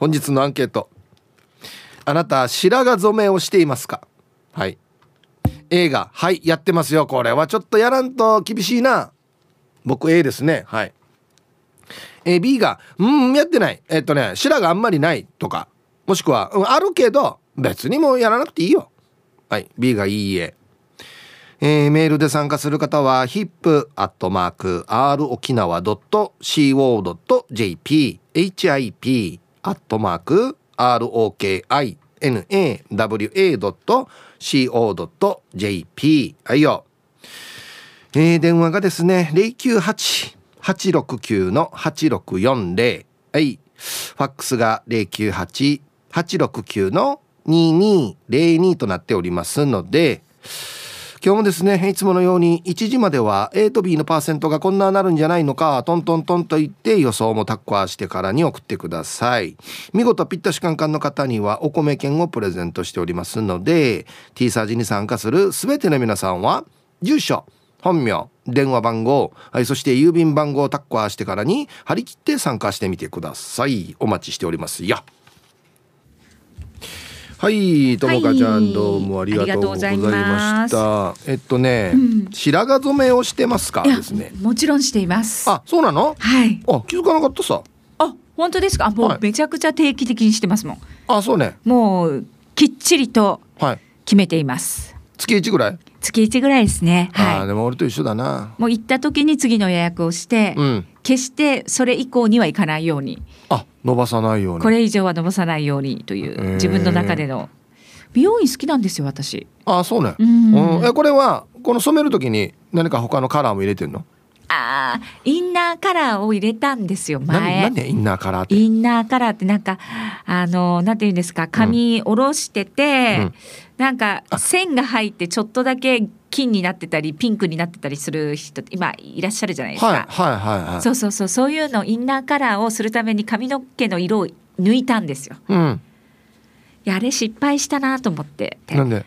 本日のアンケート。あなた白髪染めをしていますか？はい。映画はいやってますよ。これはちょっとやらんと厳しいな。僕 A ですね。はい。え B がうんやってない。えっとね白髪あんまりない。とか。もしくは、うん、あるけど別にもうやらなくていいよ。はい。B がいいえ。えー、メールで参加する方は hip.r 沖縄 .co.jp hip アットマーク ROKINAWA.co.jp はいよ。えー、電話がですね098-869-8640はい。ファックスが098-869の2202となっておりますので今日もですねいつものように1時までは A と B のパーセントがこんななるんじゃないのかトントントンと言って予想もタッコアしてからに送ってください。見事ピッタシカンカンの方にはお米券をプレゼントしておりますので T サージに参加する全ての皆さんは住所本名電話番号、はい、そして郵便番号をタッコアしてからに張り切って参加してみてください。お待ちしておりますよ。はいともかちゃん、どうもありがとうございました。えっとね、うん、白髪染めをしてますかですね。もちろんしています。あそうなの？はい。あ気づかなかったさ。あ本当ですか？もうめちゃくちゃ定期的にしてますもん、はい、あそうね。もうきっちりと決めています、はい、月一ぐらい？月一ぐらいですね。はい。でも俺と一緒だな。もう行った時に次の予約をして、うん、決してそれ以降には行かないように。あ伸ばさないように。これ以上は伸ばさないようにという自分の中での。美容院好きなんですよ私。あそうね、うん、えこれはこの染める時に何か他のカラーも入れてんの？ああインナーカラーを入れたんですよ前。何インナーカラーって？インナーカラーってなんかあのなんていうんですか髪下ろしてて、うん、なんか線が入ってちょっとだけ金になってたりピンクになってたりする人今いらっしゃるじゃないですか。はいはいはい、はい、そうそうそう。そういうのインナーカラーをするために髪の毛の色を抜いたんですよ。うん、いやあれ失敗したなと思って。なんで？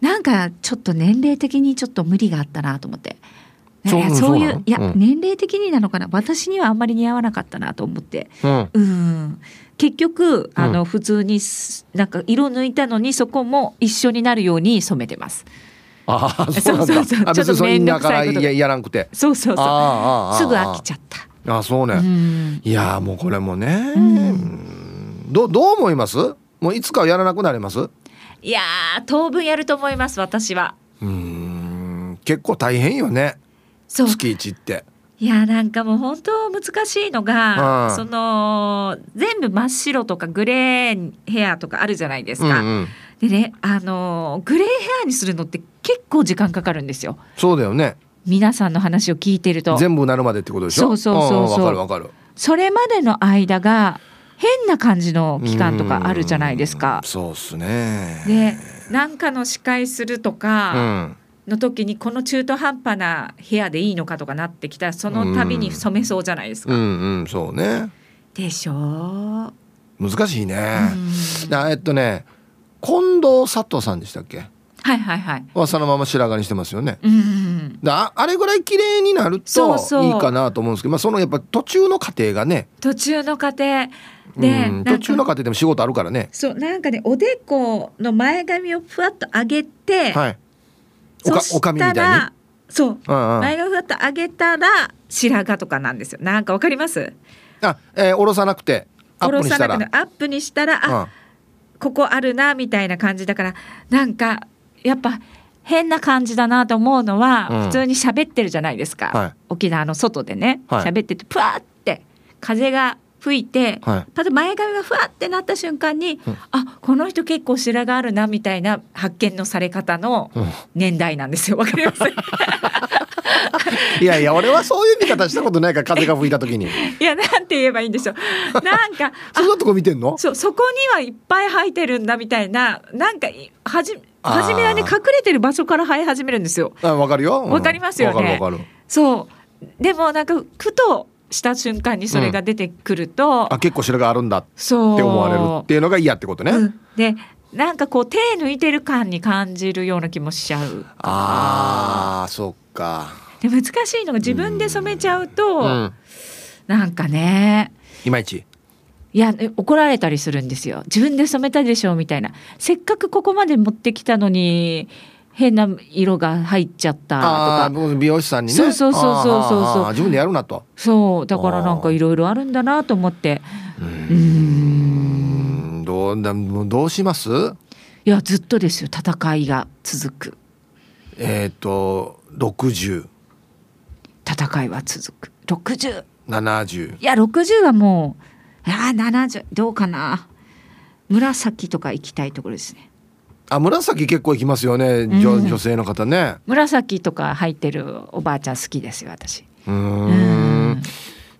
なんかちょっと年齢的にちょっと無理があったなと思って。そういういや、うん、年齢的になのかな？私にはあんまり似合わなかったなと思って、うん、うん。結局あの、普通になんか色抜いたのにそこも一緒になるように染めてます。ああそうなんだ。そうそう。そうちょっと面倒くさいこと。ややらんくて。そうそうそう。すぐ飽きちゃった。あそうね、うん、いやもうこれもね、うん、どどう思います？もういつかやらなくなります？いや当分やると思います私は。うん。結構大変よね。そう。月一って。いやなんかもう本当難しいのが、うん、その全部真っ白とかグレーヘアとかあるじゃないですか。うんうん、でねあのグレーヘアにするのって結構時間かかるんですよ。そうだよね。皆さんの話を聞いてると全部なるまでってことでしょ？そうそうそうそう。わかるわかる。それまでの間が変な感じの期間とかあるじゃないですか。うそうっすね。でなんかの司会するとか。うんの時にこの中途半端な部屋でいいのかとかなってきたらその度に染めそうじゃないですか。うん、うん、そうね。でしょ？う。難しいね。えっとね近藤佐藤さんでしたっけ？はいはいはい。はそのまま白髪にしてますよね。うん、だあれぐらい綺麗になるといいかなと思うんですけど、まあそのやっぱ途中の過程がね。途中の過程。で、うん、途中の過程でも仕事あるからね。そうなんかねおでこの前髪をふわっと上げて、はい、そしたらそう、うんうん、前髪ふわっと上げたら白髪とかなんですよ。なんかわかります？あ、えー、下ろさなくてアップにしたら。アップにしたらあ、うん、ここあるなみたいな感じだからなんかやっぱ変な感じだなと思うのは、うん、普通に喋ってるじゃないですか、はい、沖縄の外でね。喋、はい、っててプワって風が吹いて、はい、ただ前髪がふわってなった瞬間に、うん、あこの人結構白髪あるなみたいな発見のされ方の年代なんですよ。わかります いやいや俺はそういう見方したことないから風が吹いた時に。いやなんて言えばいいんでしょう。なんか そんなとこ見てんの？そうそこにはいっぱい生えてるんだみたいななんかはじ初めはね隠れてる場所から生え始めるんですよ。あわかるよ。わ、うん、かりますよね。そう。でもなんかふとした瞬間にそれが出てくると、うん、あ結構白があるんだって思われるっていうのが嫌ってことね。う。ん、でなんかこう手抜いてる感に感じるような気もしちゃう。あーそっか。で難しいのが自分で染めちゃうと、うん、なんかね。いまいちいや怒られたりするんですよ。自分で染めたでしょみたいな。せっかくここまで持ってきたのに変な色が入っちゃったとか。美容師さんにね。そうそうそうそうそうそう。自分でやるなと。そうだからなんかいろいろあるんだなと思って。うん。どうだどうします？いやずっとですよ。戦いが続く。えっ、ー、と60戦いは続く。6070いや60はもうあ70どうかな。紫とか行きたいところですね。あ紫結構行きますよね、うん、女性の方ね。紫とか入ってるおばあちゃん好きですよ私。うん。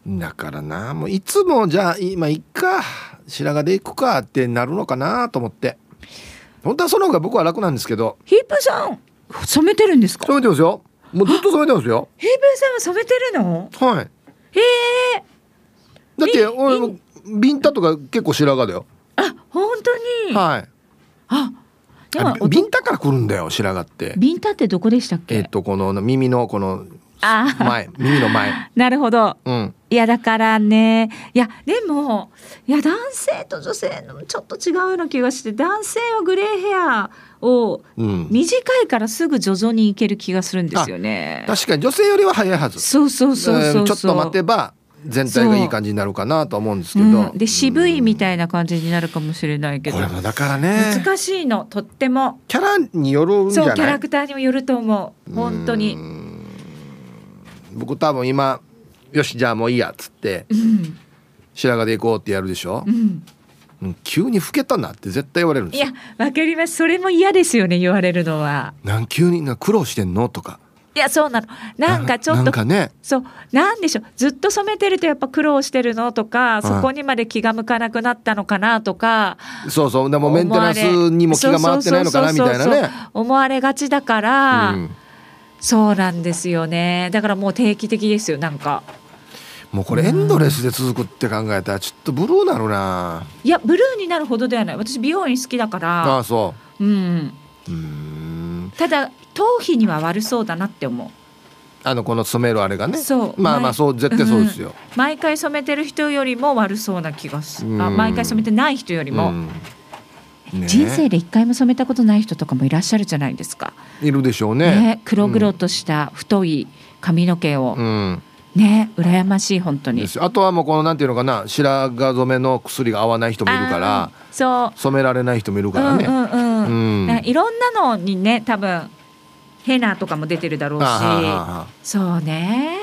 だからなもういつもじゃあ今いっか白髪で行くかってなるのかなと思って。本当はその方が僕は楽なんですけど。ヒープさん染めてるんですか？染めてますよ。もうずっと染めてますよ。ヒープさんは染めてるの？はい。へえだって俺もビンタとか結構白髪だよ。あ本当に？はい。あビンタから来るんだよ白髪って。ビンタってどこでしたっけ？えっとこの耳のこの前耳の前。なるほど、うん、いやだからね。いやでもいや男性と女性のちょっと違うような気がして男性はグレーヘアを短いからすぐ徐々にいける気がするんですよね、うん、確かに。女性よりは早いはず。そうそうそうそう、ちょっと待てば全体がいい感じになるかなと思うんですけど、う。ん、で渋いみたいな感じになるかもしれないけど、これもだからね。難しいの。とっても。キャラによるんじゃない？そうキャラクターにもよると思う。本当に。僕多分今よしじゃあもういいやっつって、うん、白髪で行こうってやるでしょ、うん。急に老けたなって絶対言われるいやわかります。それも嫌ですよね言われるのは。なん急にな苦労してんの？とかいやそうなの。なんかちょっとね。そう。なんでしょう。ずっと染めてるとやっぱ苦労してるのとか、そこにまで気が向かなくなったのかなとかそうそう。でもメンテナンスにも気が回ってないのかなみたいなね。思われがちだから、うん、そうなんですよね。だからもう定期的ですよなんか。もうこれエンドレスで続くって考えたらちょっとブルーなるな、いやブルーになるほどではない。私美容院好きだから。ああそう。うん。うんただ頭皮には悪そうだなって思う。あのこの染めるあれがね。そう。まあまあそう絶対そうですよ、うん、毎回染めてる人よりも悪そうな気がする、あ毎回染めてない人よりも、ね、人生で一回も染めたことない人とかもいらっしゃるじゃないですか。いるでしょうね、ね、黒々とした太い髪の毛を、うん、ね羨ましい本当に。あとはもうこのなんていうのかな白髪染めの薬が合わない人もいるからそう。染められない人もいるからね、うんうんうん、いろんなのにね多分ヘナとかも出てるだろうし。そうね。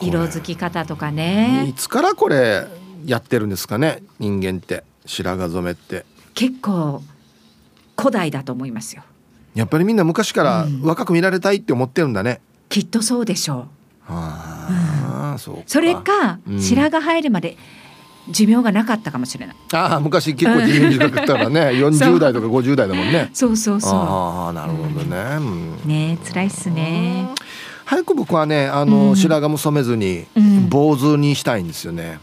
色づき方とかね。いつからこれやってるんですかね人間って。白髪染めって。結構古代だと思いますよ。やっぱりみんな昔から若く見られたいって思ってるんだね、うん、きっとそうでしょう。あ、うん、そうそれか、白髪生えるまで寿命がなかったかもしれない。ああ昔結構寿命短かったらね 40代とか50代だもんね。そうそうそう。ああなるほどね。うん、ね辛いっすね。早く僕はねあの、うん、白髪も染めずに、坊主にしたいんですよね。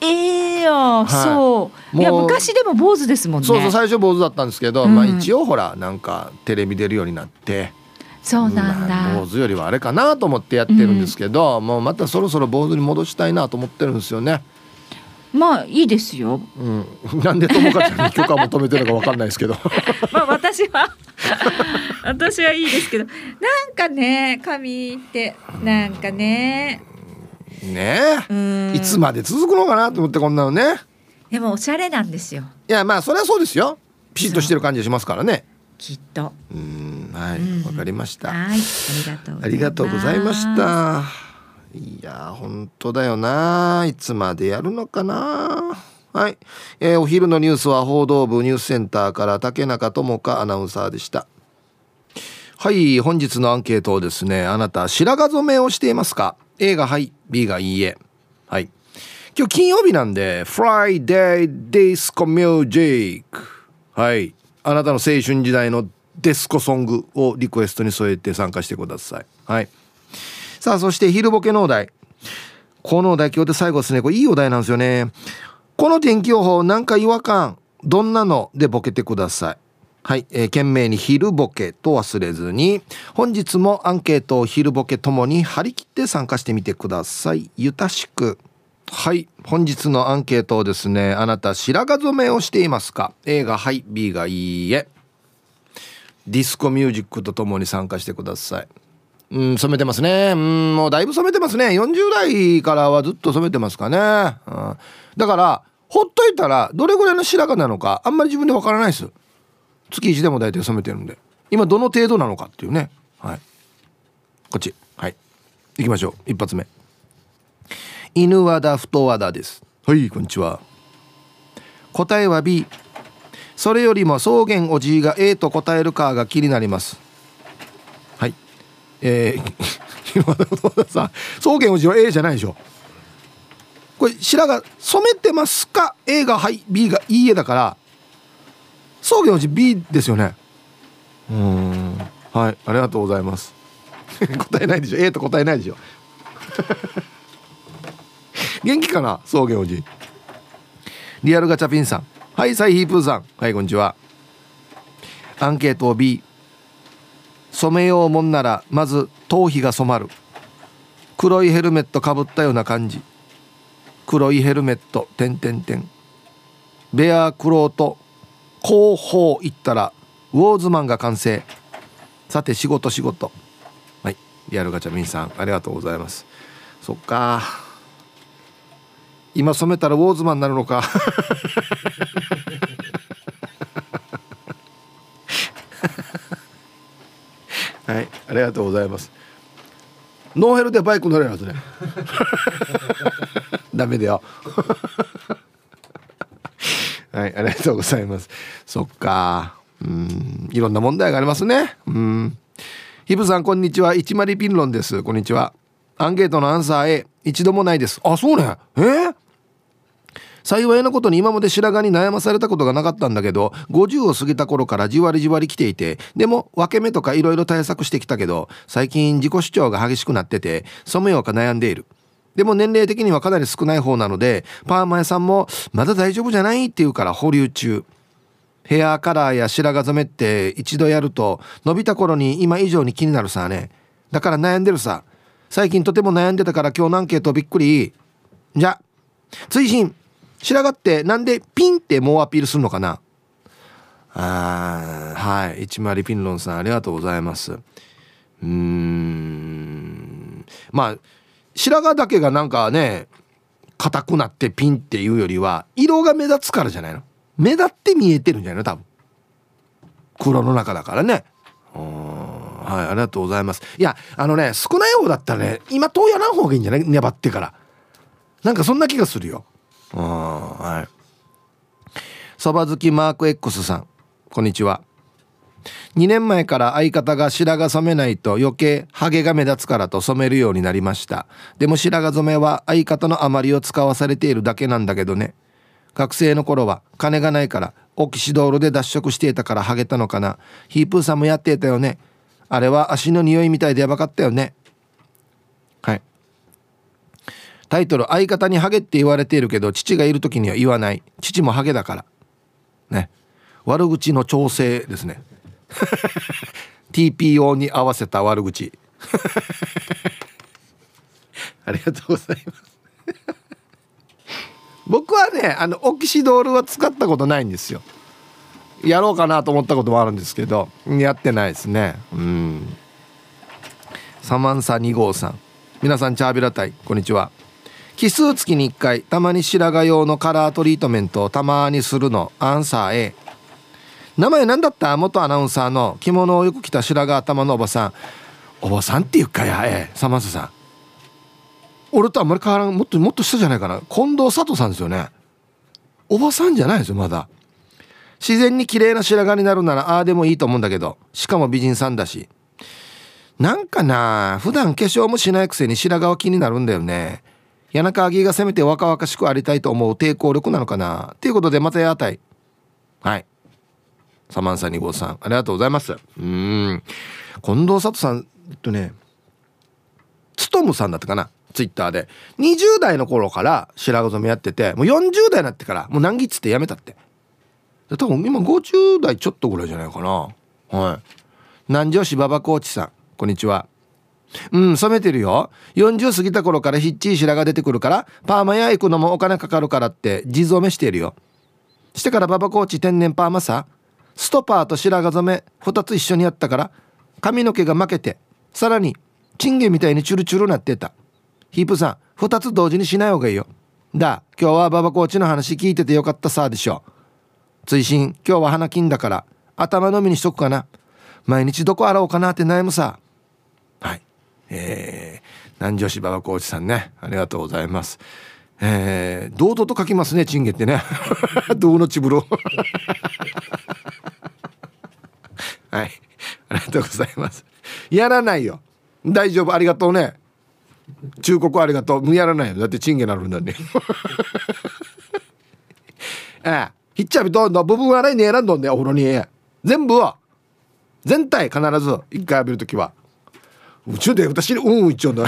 ええー、はい、そういや昔でも坊主ですもんねそうそう最初坊主だったんですけど、うん、まあ一応ほらなんかテレビ出るようになってそうなんだ、まあ、坊主よりはあれかなと思ってやってるんですけど、うん、もうまたそろそろ坊主に戻したいなと思ってるんですよねまあいいですよ。うん、なんで友果ちゃんに許可を求めてるかわかんないですけど。まあ私は 私はいいですけど、なんかね髪ってなんかね。ねえ、いつまで続くのかなと思ってこんなのね。でもおしゃれなんですよ。いやまあそれはそうですよ。ピシッとしてる感じしますからね。きっと。うんはいわ、かりました。はいありがとうございました。いや本当だよな。いつまでやるのかな。はい、えー、お昼のニュースは報道部ニュースセンターから竹中智香アナウンサーでした。はい本日のアンケートをですねあなた白髪染めをしていますか？A がはい B がいいえ。はい。今日金曜日なんで Friday Disco Music はいあなたの青春時代のデスコソングをリクエストに添えて参加してください。はい。さあそして昼ボケのお題。このお題今日で最後ですね。これいいお題なんですよね。この天気予報なんか違和感どんなのでボケてください。はい、えー、懸命に昼ボケと忘れずに本日もアンケートを昼ボケともに張り切って参加してみてください。ゆたしく。はい。本日のアンケートをですねあなた白髪染めをしていますか？A がはい。B がいいえ。ディスコミュージックとともに参加してください。うん染めてますね。うんもうだいぶ染めてますね。40代からはずっと染めてますかね、うん、だからほっといたらどれぐらいの白髪なのかあんまり自分でわからないです。月1でも大体染めてるんで。今どの程度なのかっていうね。はい。こっち。はい。行きましょう。一発目。犬和田太和田です。はいこんにちは。答えは B それよりも草原おじいが A と答えるかが気になります。はい。えー、犬和田太和田さん草原おじいは A じゃないでしょ。これ白髪染めてますか？A がはい B がいいえだから草原おじい B ですよね。うん。はいありがとうございます。答えないでしょ。A と答えないでしょ元気かな？草原おじ。リアルガチャピンさん。はいサイヒープーさん。はいこんにちは。アンケートを B 染めようもんならまず頭皮が染まる。黒いヘルメットかぶったような感じ。黒いヘルメットてんてんてん。ベアクローと後方行ったらウォーズマンが完成。さて仕事仕事。はいリアルガチャピンさんありがとうございます。そっか。今染めたらウォーズマンになるのか。はいありがとうございます。ノーヘルでバイク乗れるはずね。ダメだよ。はいありがとうございます。そっか。うんいろんな問題がありますね。うん。ヒブさんこんにちは。一丸ピンロンです。こんにちは。アンケートのアンサー A 一度もないです。あそうね。えー、幸いなことに今まで白髪に悩まされたことがなかったんだけど50を過ぎた頃からじわりじわり来ていてでも分け目とかいろいろ対策してきたけど最近自己主張が激しくなってて染めようか悩んでいる。でも年齢的にはかなり少ない方なのでパーマ屋さんもまだ大丈夫じゃないって言うから保留中。ヘアカラーや白髪染めって一度やると伸びた頃に今以上に気になるさね。だから悩んでるさ。最近とても悩んでたから今日のアンケートびっくり。じゃ追伸。白髪ってなんでピンって猛アピールするのかな？あはい。一丸ピンロンさんありがとうございます。うーん。まあ白髪だけがなんかね硬くなってピンっていうよりは色が目立つからじゃないの？目立って見えてるんじゃないの？多分。黒の中だからね。うんはいありがとうございます。いやあのね少ない方だったらね今遠やらん方がいいんじゃない？粘ってから。なんかそんな気がするよ。はい。そば好きマーク X さん。こんにちは。2年前から相方が白髪染めないと余計ハゲが目立つからと染めるようになりました。でも白髪染めは相方の余りを使わされているだけなんだけどね。学生の頃は金がないからオキシドールで脱色していたからハゲたのかな。ヒープーさんもやっていたよね。あれは足の匂いみたいでやばかったよね。はい。タイトル「相方にハゲ」って言われているけど父がいる時には言わない。父もハゲだから。ね。悪口の調整ですね。TPO に合わせた悪口。ありがとうございます。僕はねあのオキシドールは使ったことないんですよ。やろうかなと思ったこともあるんですけどやってないですね。うん。サマンサ2号さん。皆さんチャービラ隊こんにちは。奇数月に1回たまに白髪用のカラートリートメントをたまにするのアンサー A 名前何だった？元アナウンサーの。着物をよく着た白髪頭のおばさん。おばさんっていうかやえサマンサさん。俺とあんまり変わらんもっともっと下じゃないかな。近藤佐藤さんですよね。おばさんじゃないですよまだ。自然に綺麗な白髪になるならああでもいいと思うんだけど。しかも美人さんだし。なんかな普段化粧もしないくせに白髪は気になるんだよね。谷中アギがせめて若々しくありたいと思う抵抗力なのかな？ということでまたやたい。はい。サマンサ2号さんありがとうございます。うん。近藤佐藤さんえっとねつとむさんだったかな？ツイッターで。20代の頃から白髪染めやっててもう40代になってからもう難儀っつってやめたって。多分今50代ちょっとぐらいじゃないかな。はい。南城市馬場コーチさんこんにちは。うん染めてるよ。40過ぎた頃からひっちり白が出てくるからパーマ屋行くのもお金かかるからって地染めしてるよ。してからババコーチ天然パーマさ。ストパーと白髪染め2つ一緒にやったから髪の毛が負けてさらにチンゲみたいにチュルチュルなってた。ヒープさん2つ同時にしない方がいいよ。だ今日はババコーチの話聞いててよかったさでしょ。追伸今日は花金だから頭のみにしとくかな。毎日どこ洗おうかなって悩むさ。えー、南城市馬場コーチさんね。ありがとうございます。えー、堂々と書きますねチンゲってね。銅のちぶろ はい。ありがとうございます。やらないよ。大丈夫。ありがとうね。忠告ありがとう。やらないよ。だってチンゲなるんだね。ええ。ひっちゃびと部分洗いに選んどんねお風呂に。全部は全体必ず。一回浴びるときは。宇宙で私うん一応だ。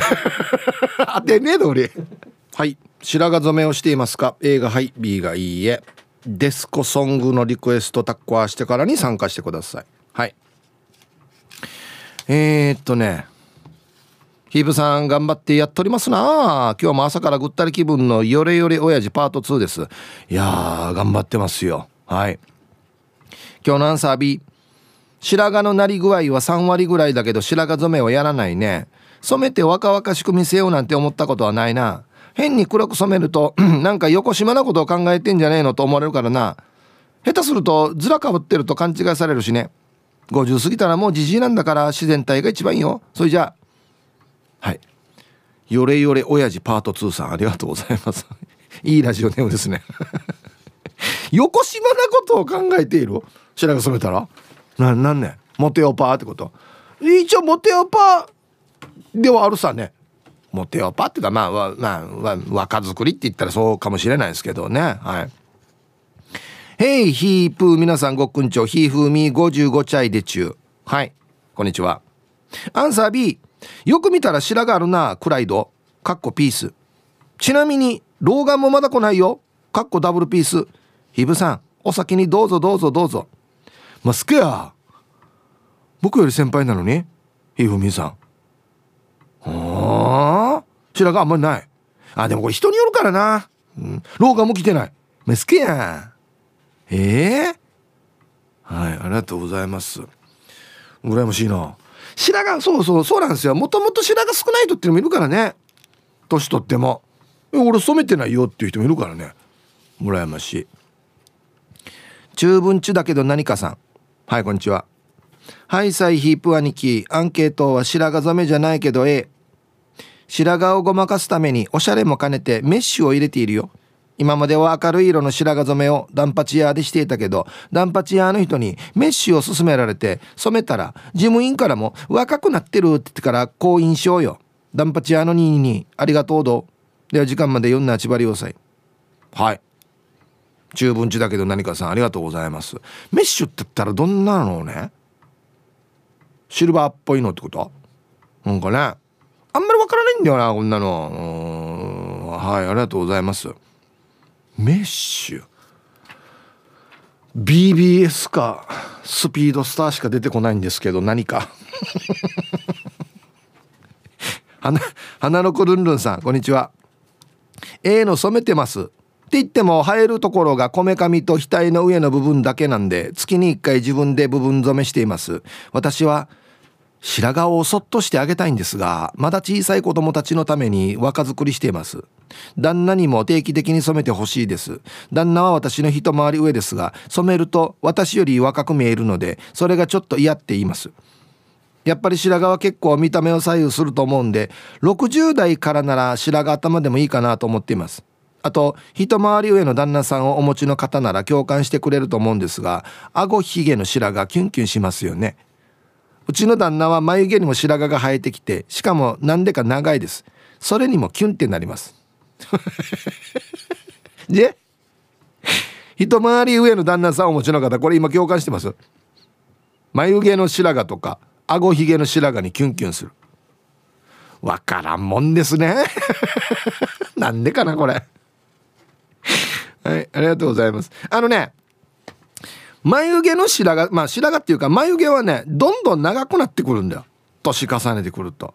当てねえ通りはい。白髪染めをしていますか？A がはい。B がいいえ。デスコソングのリクエストタッコアしてからに参加してください。はい。えー、っとね。ヒープさん頑張ってやっとりますな。今日も朝からぐったり気分のヨレヨレ親父パート2です。いやー頑張ってますよ。はい。今日のアンサー B 白髪のなり具合は3割ぐらいだけど白髪染めはやらないね。染めて若々しく見せようなんて思ったことはないな。変に黒く染めると なんか横島なことを考えてんじゃねえのと思われるからな。下手するとずらかぶってると勘違いされるしね。50過ぎたらもうじじいなんだから自然体が一番いいよ。それじゃあ。はい。よれよれ親父パート2さんありがとうございます。いいラジオネームですね。横島なことを考えている？白髪染めたら？ななんねモテオパーってこと。一応モテオパーではあるさね。モテオパーっていうかまあまあ若作りって言ったらそうかもしれないですけどね。はい。ヘイヒープー皆さんごっくんちょヒーフーミー55チャイでちゅうはい。こんにちは。アンサー B よく見たら白があるなクライド。かっこピース。ちなみに老眼もまだ来ないよ。かっこダブルピース。ヒブさんお先にどうぞどうぞどうぞ。マスクや。僕より先輩なのにひふみさん。はあ？白髪あんまりない。あでもこれ人によるからな、うん、老眼も来てない。マスクやええ？ー、はいありがとうございます。羨ましいな。白髪そうそうそうなんですよ。もともと白髪少ない人っていうのもいるからね。年取っても。俺染めてないよっていう人もいるからね。羨ましい。中文中だけど何かさん。はいこんにちは。ハイサイヒープ兄貴。アンケートは白髪染めじゃないけどええ。白髪をごまかすためにおしゃれも兼ねてメッシュを入れているよ。今までは明るい色の白髪染めをダンパチ屋でしていたけどダンパチ屋の人にメッシュを勧められて染めたら事務員からも若くなってるって言ってから好印象よ。ダンパチ屋のニーニーありがとうど。では時間まで読んなちばり要塞はい。中文地だけど何かさんありがとうございます。メッシュって言ったらどんなのね？シルバーっぽいのってこと？なんかね。あんまりわからないんだよなこんなの。はいありがとうございます。メッシュ。BBS か。スピードスターしか出てこないんですけど何か。花花の子ルンルンさんこんにちは。A の染めてます。って言っても生えるところがこめかみと額の上の部分だけなんで月に1回自分で部分染めしています。私は白髪をそっとしてあげたいんですがまだ小さい子供たちのために若作りしています。旦那にも定期的に染めてほしいです。旦那は私の一回り上ですが染めると私より若く見えるのでそれがちょっと嫌って言います。やっぱり白髪は結構見た目を左右すると思うんで60代からなら白髪頭でもいいかなと思っています。あと一回り上の旦那さんをお持ちの方なら共感してくれると思うんですが顎ひげの白髪キュンキュンしますよね。うちの旦那は眉毛にも白髪が生えてきてしかもなんでか長いです。それにもキュンってなります。で一回り上の旦那さんをお持ちの方これ今共感してます眉毛の白髪とか顎ひげの白髪にキュンキュンする。わからんもんですね。なんでかなこれ。はいありがとうございます。あのね眉毛の白髪まあ白髪っていうか眉毛はねどんどん長くなってくるんだよ。年重ねてくると。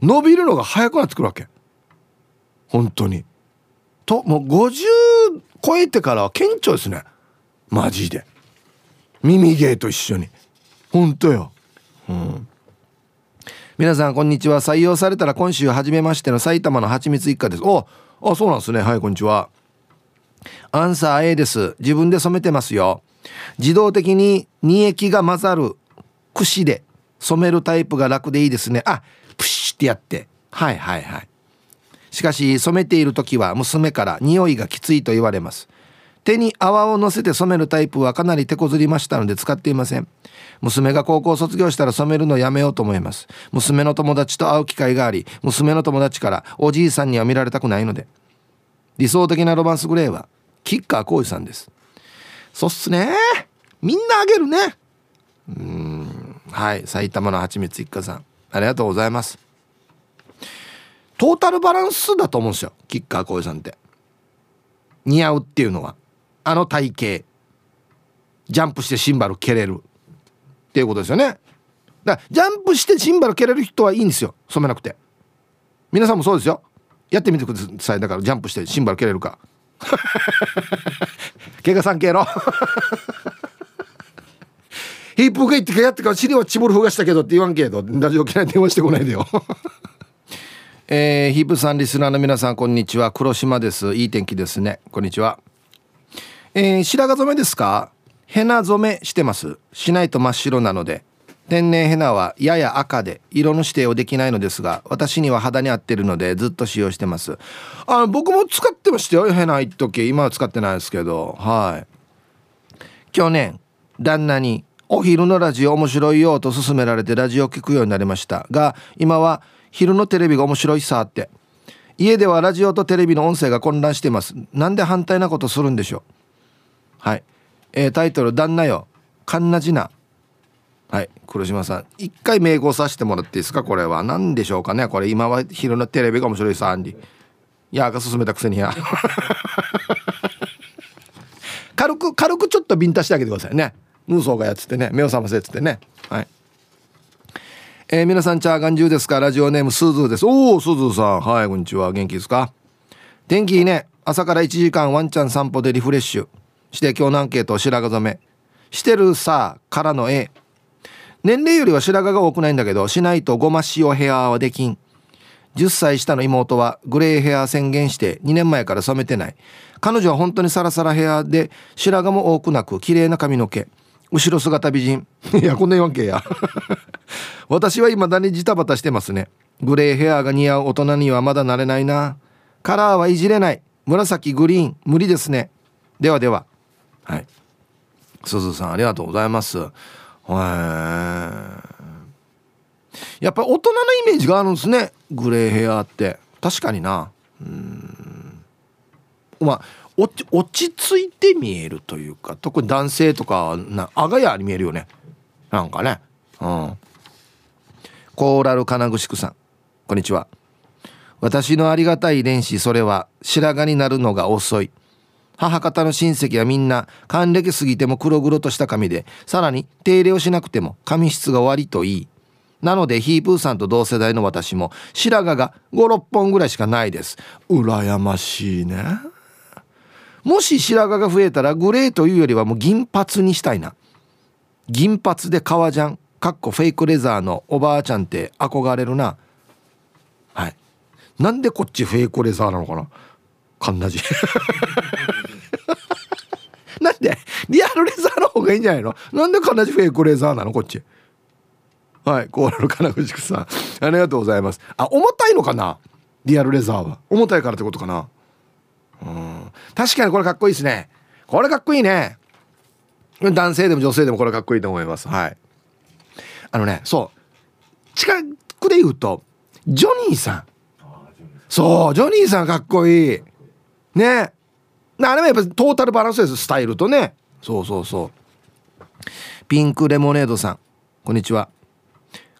伸びるのが早くなってくるわけ。本当に。ともう50超えてからは顕著ですね。マジで。耳芸と一緒に。本当よ。うん。皆さんこんにちは。採用されたら今週初めましての埼玉のはちみつ一家です。おあそうなんですね。はいこんにちは。アンサー A です。自分で染めてますよ。自動的に二液が混ざる。櫛で染めるタイプが楽でいいですね。あプシュってやって。はいはいはい。しかし染めている時は娘から匂いがきついと言われます。手に泡をのせて染めるタイプはかなり手こずりましたので使っていません。娘が高校卒業したら染めるのやめようと思います。娘の友達と会う機会があり娘の友達からおじいさんには見られたくないので。理想的なロマンスグレーはキッカー浩二さんです。そうっすね。みんなあげるね。うん。はい。埼玉のはちみつ一家さん。ありがとうございます。トータルバランスだと思うんですよ。キッカー浩二さんって。似合うっていうのは。あの体型。ジャンプしてシンバル蹴れる。っていうことですよね。だからジャンプしてシンバル蹴れる人はいいんですよ。染めなくて。皆さんもそうですよ。やってみてください。だからジャンプしてシンバル蹴れるか。怪我さんけろ ヒップが言ってかやってから尻はちぼるふがしたけどって言わんけどラジオ機内電話してこないでよ。えー、ヒップさんリスナーの皆さんこんにちは。黒島です。いい天気ですね。こんにちは。えー、白髪染めですか？ヘナ染めしてます。しないと真っ白なので。天然ヘナはやや赤で色の指定をできないのですが私には肌に合ってるのでずっと使用してます。あ僕も使ってましたよ。ヘナ一時今は使ってないですけど。はい。去年旦那にお昼のラジオ面白いよと勧められてラジオを聞くようになりましたが今は昼のテレビが面白いさって。家ではラジオとテレビの音声が混乱してます。なんで反対なことするんでしょう。はい。えー、タイトル「旦那よ。かんなじな」はい黒島さん一回名号させてもらっていいですか？これは。何でしょうかね？これ今は昼のテレビが面白いさアンディいやが進めたくせにや。軽く軽くちょっとビンタしてあげてくださいね。ムーソーがやっててね。目を覚ませっつってね。はい。えー、皆さんチャーガンジューですか？ラジオネームスーズーです。おおスーズーさん。はいこんにちは。元気ですか？天気いいね。朝から1時間ワンちゃん散歩でリフレッシュ。して今日のアンケート白髪染め。してるさからの A 年齢よりは白髪が多くないんだけどしないとごま塩ヘアはできん。10歳下の妹はグレーヘア宣言して2年前から染めてない。彼女は本当にサラサラヘアで白髪も多くなく綺麗な髪の毛。後ろ姿美人。いやこんな言わんけや。私は未だにジタバタしてますね。グレーヘアが似合う大人にはまだなれないな。カラーはいじれない。紫グリーン。無理ですね。ではでは。はい。すずさんありがとうございます。やっぱり大人のイメージがあるんですね。グレーヘアって。確かにな。うん。まあ落ち落ち着いて見えるというか特に男性とかなあがやに見えるよね。なんかね。うん。コーラル金具宿さん。こんにちは。私のありがたい遺伝子それは白髪になるのが遅い。母方の親戚はみんな還暦過ぎても黒々とした髪でさらに手入れをしなくても髪質が悪いといい。なのでヒープーさんと同世代の私も白髪が56本ぐらいしかないです。羨ましいね。もし白髪が増えたらグレーというよりはもう銀髪にしたいな。銀髪で革ジャンかっこフェイクレザーのおばあちゃんって憧れるな。はい。なんでこっちフェイクレザーなのかな？かんなじなんでリアルレザーの方がいいんじゃないの？なんでかんなじフェイクレザーなの？こっち。はいコーラル金藤さん。ありがとうございます。あ重たいのかな？リアルレザーは。重たいからってことかな？うん。確かにこれかっこいいですね。これかっこいいね。男性でも女性でもこれかっこいいと思います。はい。あのねそう。近くで言うとジョニーさん。そうジョニーさんかっこいい。ね。あれもやっぱトータルバランスですスタイルとね。そうそうそう。ピンクレモネードさんこんにちは。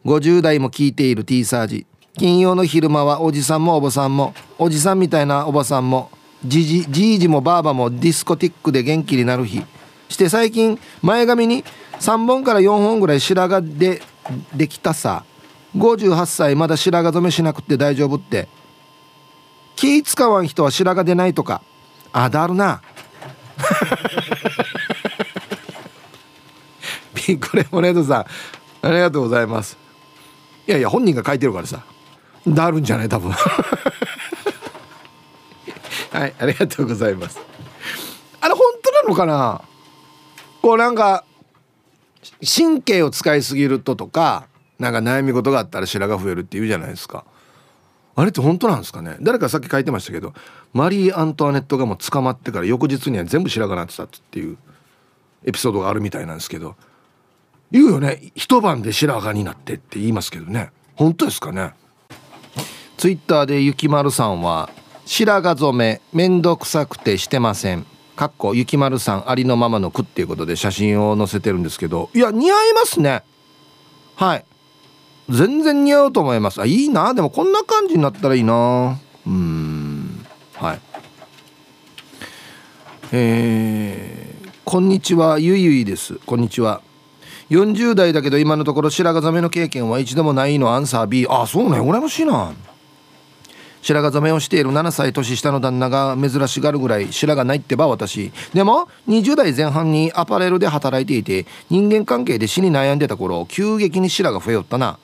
50代も聞いている T サージ。金曜の昼間はおじさんもおばさんも。おじさんみたいなおばさんも。じじじいじもばあばもディスコティックで元気になる日。して最近前髪に3本から4本ぐらい白髪でできたさ。58歳まだ白髪染めしなくて大丈夫って。気使わん人は白髪出ないとか。あだるな。ピンクレモネードさん。ありがとうございます。いやいや本人が書いてるからさ。だるんじゃない多分。はいありがとうございます。あれ本当なのかな？こうなんか神経を使いすぎるととかなんか悩み事があったら白髪増えるって言うじゃないですかあれって本当なんですかね？誰かさっき書いてましたけどマリー・アントワネットがもう捕まってから翌日には全部白髪なってたっていうエピソードがあるみたいなんですけど言うよね？一晩で白髪になってって言いますけどね。本当ですかね？ツイッターでゆきまるさんは白髪染めめんどくさくてしてません。かっこゆきまるさんありのままの句っていうことで写真を載せてるんですけどいや似合いますね。はい。全然似合うと思います。あいいな。でもこんな感じになったらいいな。うん。はい。えー、こんにちは。ゆいゆいです。こんにちは。40代だけど今のところ白髪染めの経験は一度もないのアンサー B あそうね。羨ましいな。白髪染めをしている7歳年下の旦那が珍しがるぐらい白髪ないってば私。でも20代前半にアパレルで働いていて人間関係で死に悩んでた頃急激に白髪増えよったな。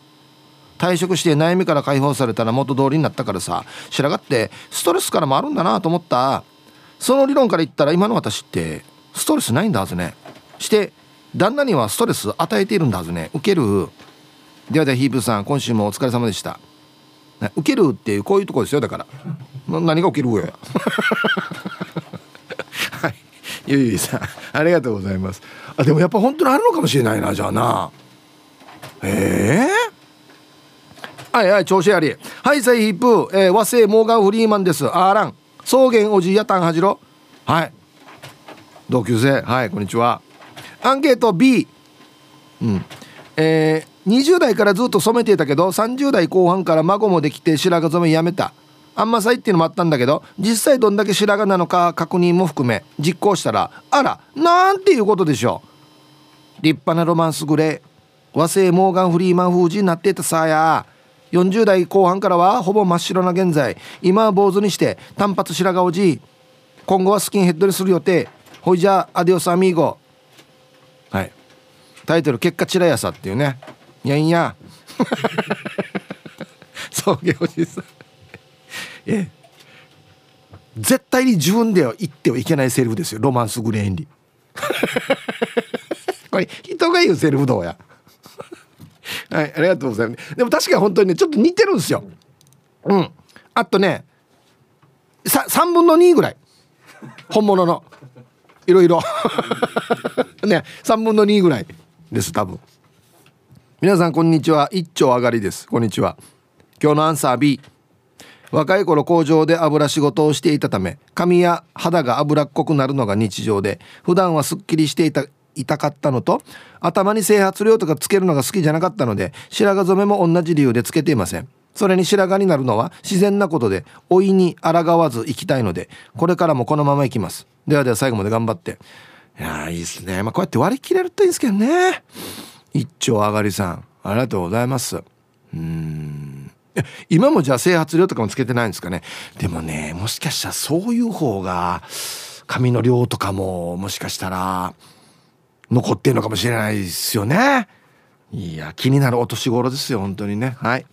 退職して悩みから解放されたら元通りになったからさ。白髪ってストレスからもあるんだなと思った。その理論から言ったら今の私ってストレスないんだはずね。して旦那にはストレス与えているんだはずね。受ける。ではではヒープさん今週もお疲れ様でした。受けるっていうこういうとこですよ。だから。何が受けるや はい。ゆいゆいさんありがとうございます。あでもやっぱ本当にあるのかもしれないなじゃあな。ええー？はいはい調子あり。はいサイヒップ、えー、和製モーガンフリーマンです。アーラン草原おじやたんはじろはい。同級生。はいこんにちは。アンケート B うん。えー、20代からずっと染めていたけど30代後半から孫もできて白髪染めやめた。あんまさいっていうのもあったんだけど実際どんだけ白髪なのか確認も含め実行したらあらなんていうことでしょう。立派なロマンスグレー。和製モーガンフリーマン風になってたさや。40代後半からはほぼ真っ白な現在。今は坊主にして単発白髪おじ今後はスキンヘッドにする予定。ほいじゃアディオスアミーゴ。はい。タイトル「結果チラヤサ」っていうね。いやいや。そうげおじさん。え。絶対に自分では言ってはいけないセリフですよ。ロマンスグレーンリ。これ人が言うセリフどうや？はい、ありがとうございます。でも確かに本当にね、ちょっと似てるんですよ。うん。あとね、さ3分の2ぐらい。本物の。いろいろ。ね、3分の2ぐらいです、多分。皆さん、こんにちは。一丁上がりです。こんにちは。今日のアンサー B。若い頃工場で油仕事をしていたため髪や肌が脂っこくなるのが日常で普段はすっきりしていた痛かったのと頭に整髪料とかつけるのが好きじゃなかったので白髪染めも同じ理由でつけていません。それに白髪になるのは自然なことで老いに抗わず生きたいのでこれからもこのままいきます。ではでは最後まで頑張って。いやいいですね。まあこうやって割り切れるといいんですけどね。一丁上がりさんありがとうございます。うん。今もじゃあ整髪料とかもつけてないんですかね。でもねもしかしたらそういう方が髪の量とかももしかしたら残ってんのかもしれないですよね。いや気になるお年頃ですよ本当にね。はい。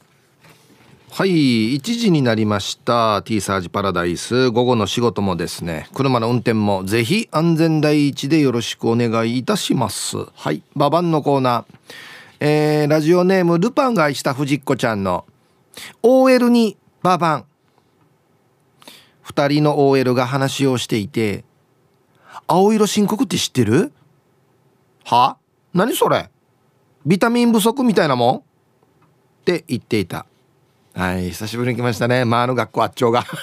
はい1時になりました。T サージパラダイス。午後の仕事もですね。車の運転もぜひ安全第一でよろしくお願いいたします。はい。ババンのコーナー。えー、ラジオネームルパンが愛した藤子ちゃんの。OL にババン。2人の OL が話をしていて青色申告って知ってる？は？何それ？ビタミン不足みたいなもん？って言っていた。はい久しぶりに来ましたね。まああの学校あっちょうが。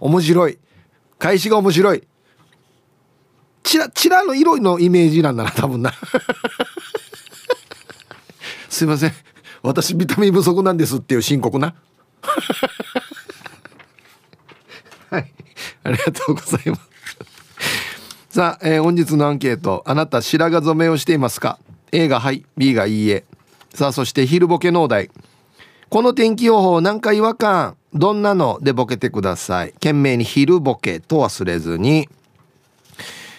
面白い。返しが面白い。チラチラの色のイメージなんだな多分な。すいません。私ビタミン不足なんですっていう申告な。は いありがとうございます。さあ、えー、本日のアンケートあなた白髪染めをしていますか？A がはい B がいいえ。さあそして昼ボケ農大この天気予報何か違和感どんなの？でボケてください。懸命に昼ボケと忘れずに。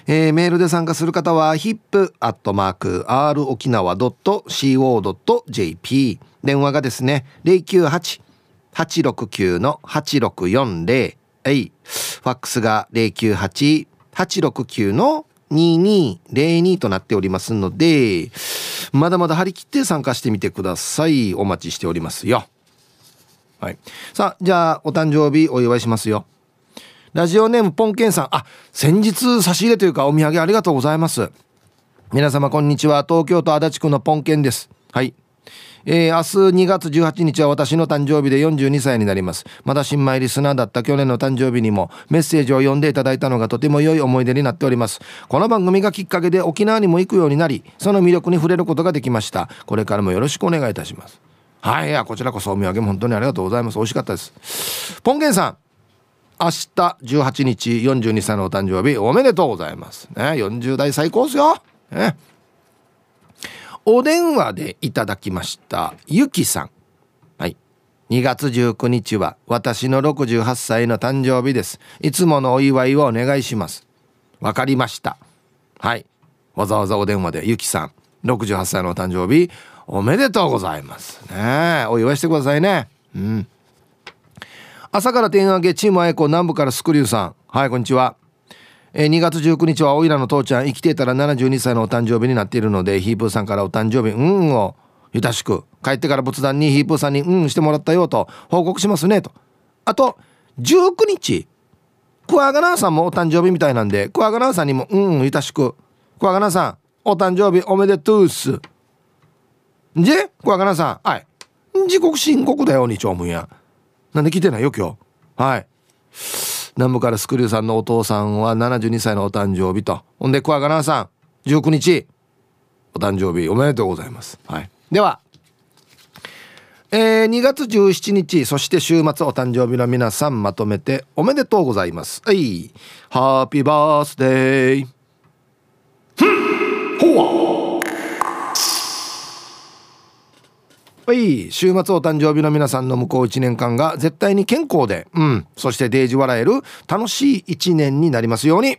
えー、メールで参加する方は hip.r 沖縄 .co.jp 電話がですね098-869-8640はい。ファックスが098-869の2202となっておりますのでまだまだ張り切って参加してみてくださいお待ちしておりますよはいさあじゃあお誕生日お祝いしますよラジオネームポンケンさん。あ、先日差し入れというかお土産ありがとうございます。皆様こんにちは。東京都足立区のポンケンです。はい。えー、明日2月18日は私の誕生日で42歳になります。まだ新米リスナーだった去年の誕生日にもメッセージを読んでいただいたのがとても良い思い出になっております。この番組がきっかけで沖縄にも行くようになり、その魅力に触れることができました。これからもよろしくお願いいたします。はい、いや、こちらこそお土産も本当にありがとうございます。美味しかったです。ポンケンさん。明日18日42歳のお誕生日おめでとうございますね40代最高ですよ、ね、お電話でいただきましたゆきさん。はい。2月19日は私の68歳の誕生日です。いつものお祝いをお願いします。わかりました。はい。わざわざお電話でゆきさん68歳のお誕生日おめでとうございます。ねお祝いしてくださいね。うん。朝から点上げチームあやこ南部からスクリューさん。はいこんにちは。えー、2月19日はおいらの父ちゃん生きていたら72歳のお誕生日になっているのでヒープーさんからお誕生日うんをゆたしく帰ってから仏壇にヒープーさんにうんしてもらったよと報告しますねと。あと19日クワガナーさんもお誕生日みたいなんでクワガナーさんにもうんゆたしく。クワガナーさんお誕生日おめでとうっす。じクワガナーさん。はい。自国申告だよにちょうむんや。なんで来てないよ今日。はい。南部からスクリューさんのお父さんは72歳のお誕生日と。ほんでクワガナさん19日お誕生日おめでとうございます。はい。ではえー、2月17日そして週末お誕生日の皆さんまとめておめでとうございます。はい。ハッピーバースデー。ほわはい週末お誕生日の皆さんの向こう1年間が絶対に健康でうん。そしてデージ笑える楽しい1年になりますように。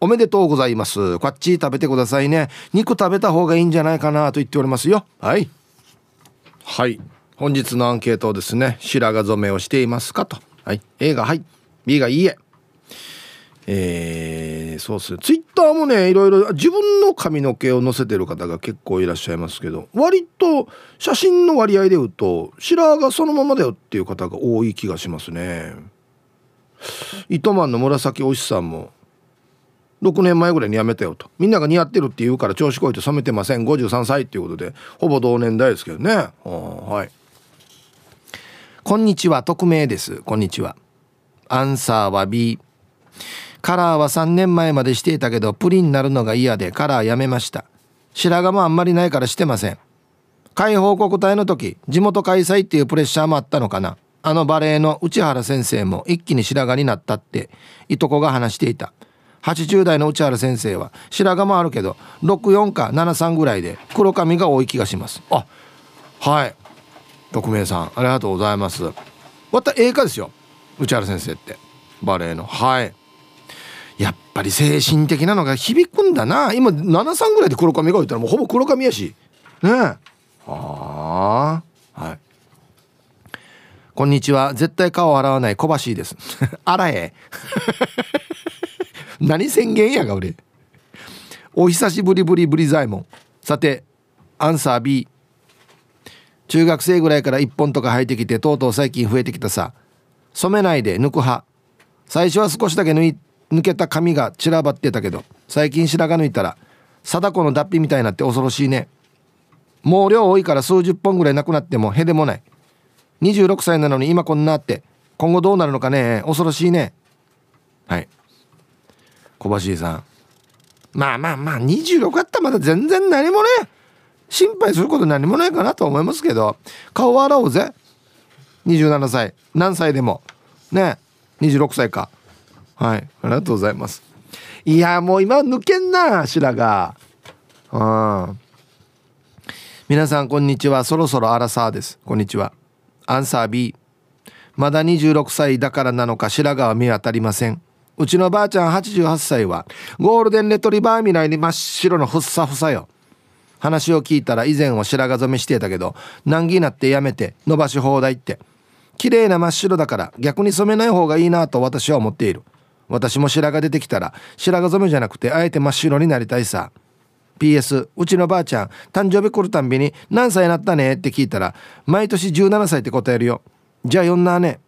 おめでとうございます。こっち食べてくださいね。肉食べた方がいいんじゃないかなと言っておりますよ。はい。はい。本日のアンケートですね。白髪染めをしていますかと。はい。A がはい。B がいいええー、そうっすね。ツイッターもねいろいろ自分の髪の毛を載せてる方が結構いらっしゃいますけど割と写真の割合で言うと白髪がそのままだよっていう方が多い気がしますね。糸満の紫おしさんも6年前ぐらいに辞めたよと。みんなが似合ってるって言うから調子こいて染めてません。53歳っていうことでほぼ同年代ですけどね。はい。こんにちは匿名です。こんにちは。アンサーは B カラーは3年前までしていたけどプリンになるのが嫌でカラーやめました。白髪もあんまりないからしてません。開放国体の時地元開催っていうプレッシャーもあったのかな。あのバレエの内原先生も一気に白髪になったっていとこが話していた。80代の内原先生は白髪もあるけど64か73ぐらいで黒髪が多い気がします。あはい。匿名さんありがとうございます。また映画ですよ。内原先生って。バレエの。はい。やっぱり精神的なのが響くんだな。今73ぐらいで黒髪がいたらもうほぼ黒髪やし。ねえ。ああ。はい。こんにちは。絶対顔洗わない小橋です。洗え。何宣言やが俺。お久しぶりぶりぶり左衛門。さてアンサー B 中学生ぐらいから1本とか生えてきてとうとう最近増えてきたさ。染めないで抜く派。最初は少しだけ抜いて抜けた髪が散らばってたけど最近白髪抜いたら貞子の脱皮みたいになって恐ろしいね。もう量多いから数十本ぐらいなくなってもへでもない。26歳なのに今こんなって今後どうなるのかね恐ろしいね。はい。小橋さん。まあまあまあ26あったらまだ全然何もね心配すること何もないかなと思いますけど顔洗おうぜ。27歳。何歳でも。ね。26歳か。はい。ありがとうございます。いやもう今抜けんな白髪うん。皆さんこんにちは。そろそろアラサーです。こんにちは。アンサー B まだ26歳だからなのか白髪は見当たりません。うちのばあちゃん88歳はゴールデンレトリバーみたいに真っ白のふっさふさよ。話を聞いたら以前は白髪染めしてたけど難儀になってやめて伸ばし放題って。綺麗な真っ白だから逆に染めない方がいいなと私は思っている。私も白髪出てきたら白髪染めじゃなくてあえて真っ白になりたいさ。PS うちのばあちゃん誕生日来るたんびに「何歳になったね?」って聞いたら毎年17歳って答えるよ。じゃあ呼んなね。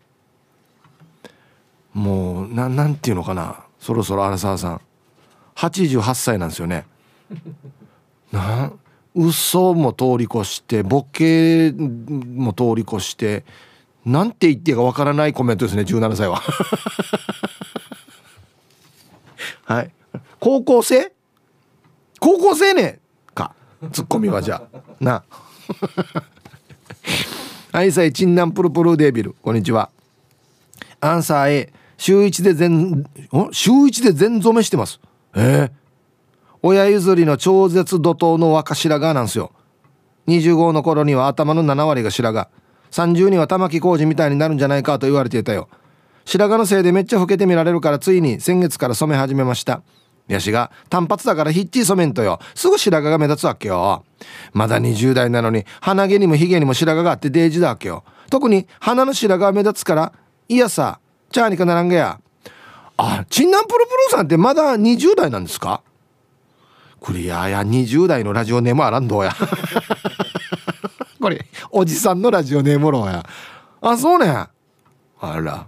もうななんていうのかな？そろそろ荒沢さん。88歳なんですよね。な嘘も通り越してボケも通り越してなんて言っていいかわからないコメントですね17歳は。はい。高校生？高校生ねか？ツッコミはじゃあ。な。はいさいチンナンプルプルデビル。こんにちは。アンサー A 週一で全週一で全染めしてます。ええ、親譲りの超絶怒涛の若白髪なんですよ。25の頃には頭の7割が白髪。30には玉置浩二みたいになるんじゃないかと言われていたよ。白髪のせいでめっちゃ老けて見られるからついに先月から染め始めました。ヤシが単発だからヒッチー染めんとよ。すぐ白髪が目立つわけよ。まだ20代なのに鼻毛にもヒゲにも白髪があってデージだわけよ。特に鼻の白髪が目立つからいやさチャーニかならんげや。あチンナンプルプルさんってまだ20代なんですか？クリアや20代のラジオネームあらんどうや。これおじさんのラジオネームろうや。あそうね。あら。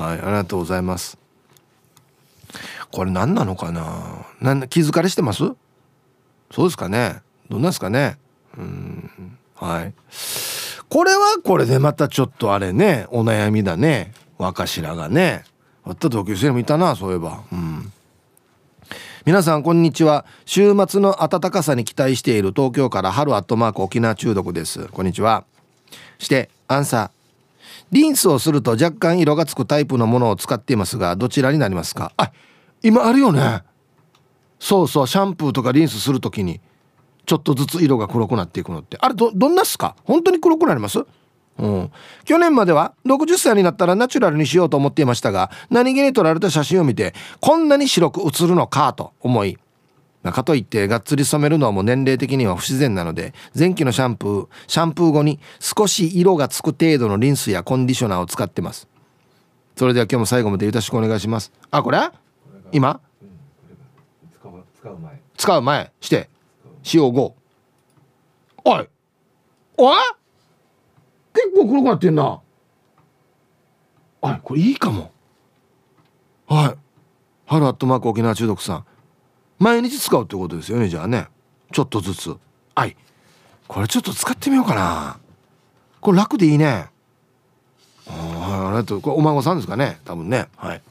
はいありがとうございます。これ何なのかな？なん気づかれしてます？そうですかね。どんなんですかね？うんはい。これはこれでまたちょっとあれねお悩みだね。若白がね。あった同級生もいたなそういえば。うん。皆さんこんにちは。週末の暖かさに期待している東京から春アットマーク沖縄中毒です。こんにちは。してアンサー。リンスをすると若干色がつくタイプのものを使っていますがどちらになりますか？あ今あるよね。そうそうシャンプーとかリンスする時にちょっとずつ色が黒くなっていくのって。あれどどんなっすか？本当に黒くなります？うん、去年までは60歳になったらナチュラルにしようと思っていましたが何気に撮られた写真を見てこんなに白く写るのかと思いかといってがっつり染めるのはもう年齢的には不自然なので前期のシャンプーシャンプー後に少し色がつく程度のリンスやコンディショナーを使ってます。それでは今日も最後までよろしくお願いします。あこれ？今、使う前。使う前。して。使用後おい。おい？結構黒くなってんな。あこれいいかも。はい。春アットマーク沖縄中毒さん毎日使うってことですよねじゃあね。ちょっとずつ。はい。これちょっと使ってみようかな。これ楽でいいね。あありがとう。これお孫さんですかね。多分ね。はい。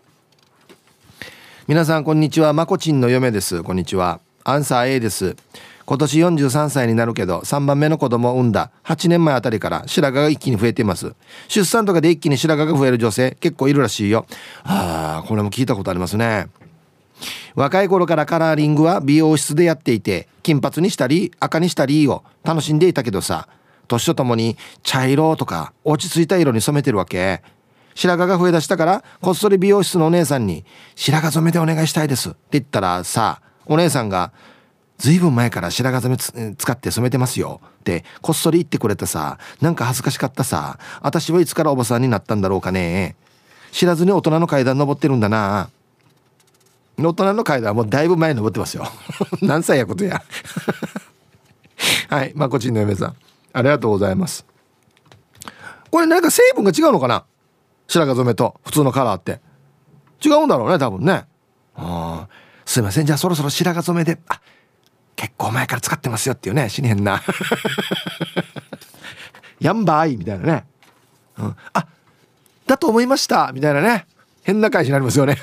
皆さんこんにちは。まこちんの嫁です。こんにちは。アンサー A です。今年43歳になるけど3番目の子供を産んだ。8年前あたりから白髪が一気に増えています。出産とかで一気に白髪が増える女性結構いるらしいよ。ああこれも聞いたことありますね。若い頃からカラーリングは美容室でやっていて金髪にしたり赤にしたりを楽しんでいたけどさ年とともに茶色とか落ち着いた色に染めてるわけ。白髪が増えだしたからこっそり美容室のお姉さんに「白髪染めでお願いしたいです」って言ったらさお姉さんが「ずいぶん前から白髪染め使って染めてますよ。ってこっそり言ってくれたさなんか恥ずかしかったさ私はいつからおばさんになったんだろうかね。知らずに大人の階段登ってるんだな。大人の階段もうだいぶ前に登ってますよ。何歳やことや。はい。まこちんの嫁さん。ありがとうございます。これ何か成分が違うのかな？白髪染めと普通のカラーって。違うんだろうね多分ね。あすいません。じゃあそろそろ白髪染めであ結構前から使ってますよっていうね死にへんな。やんばいみたいなね、うん、あだと思いました。みたいなね。変な会社になりますよね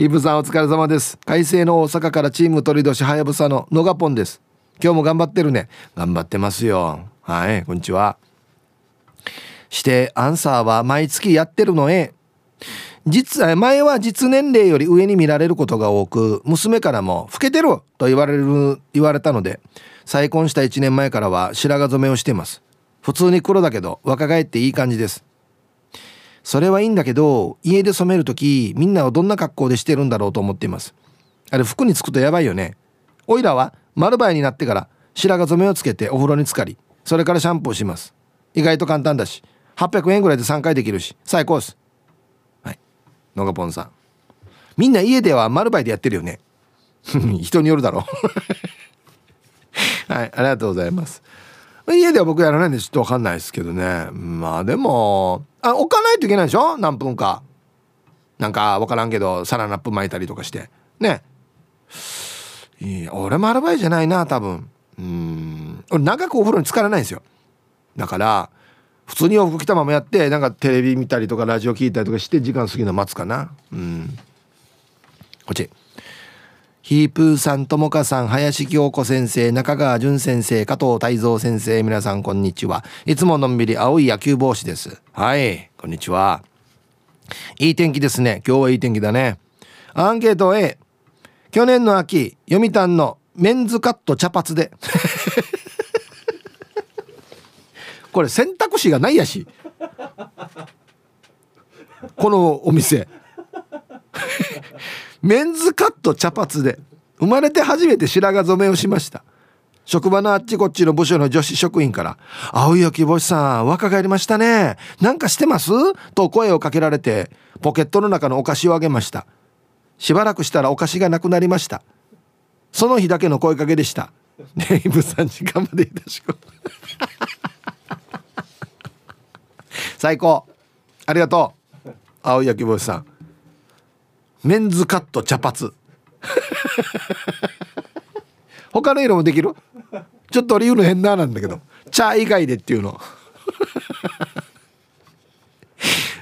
イブさんお疲れ様です。快晴の大阪からチーム鳥年はやぶさののがぽんです。今日も頑張ってるね。頑張ってますよ。はいこんにちは。してアンサーは毎月やってるのえ。実前は実年齢より上に見られることが多く娘からも「老けてる!」と言われる言われたので再婚した1年前からは白髪染めをしています。普通に黒だけど若返っていい感じです。それはいいんだけど家で染める時みんなはどんな格好でしてるんだろうと思っています。あれ服につくとやばいよね。おいらは丸バイになってから白髪染めをつけてお風呂に浸かりそれからシャンプーします。意外と簡単だし800円ぐらいで3回できるし最高です。はい。のがぽんさん。みんな家では丸バイでやってるよね。人によるだろ。う はいありがとうございます。家では僕やらないんでちょっと分かんないですけどね。まあでもあ置かないといけないでしょ？何分か。なんか分からんけどサランラップ巻いたりとかして。ね。いや俺もアルバイトじゃないな多分。うん。俺長くお風呂に浸からないんですよ。だから普通に洋服着たままやってなんかテレビ見たりとかラジオ聞いたりとかして時間過ぎるの待つかな。うん。こっち。ヒープーさん、ともかさん、林京子先生、中川淳先生、加藤泰造先生、皆さんこんにちは。いつものんびり青い野球帽子です。はい、こんにちは。いい天気ですね。今日はいい天気だね。アンケート A。去年の秋、読谷のメンズカット茶髪で。これ選択肢がないやし。このお店。メンズカット茶髪で生まれて初めて白髪染めをしました。職場のあっちこっちの部署の女子職員から「青いきぼしさん若返りましたね。なんかしてます?」と声をかけられてポケットの中のお菓子をあげました。しばらくしたらお菓子がなくなりました。その日だけの声かけでした。ネイブさん時間までいたしこ。最高。ありがとう。青い焼きぼしさん。メンズカット茶髪。他の色もできる？ちょっと俺言うの変ななんだけど。茶以外でっていうの。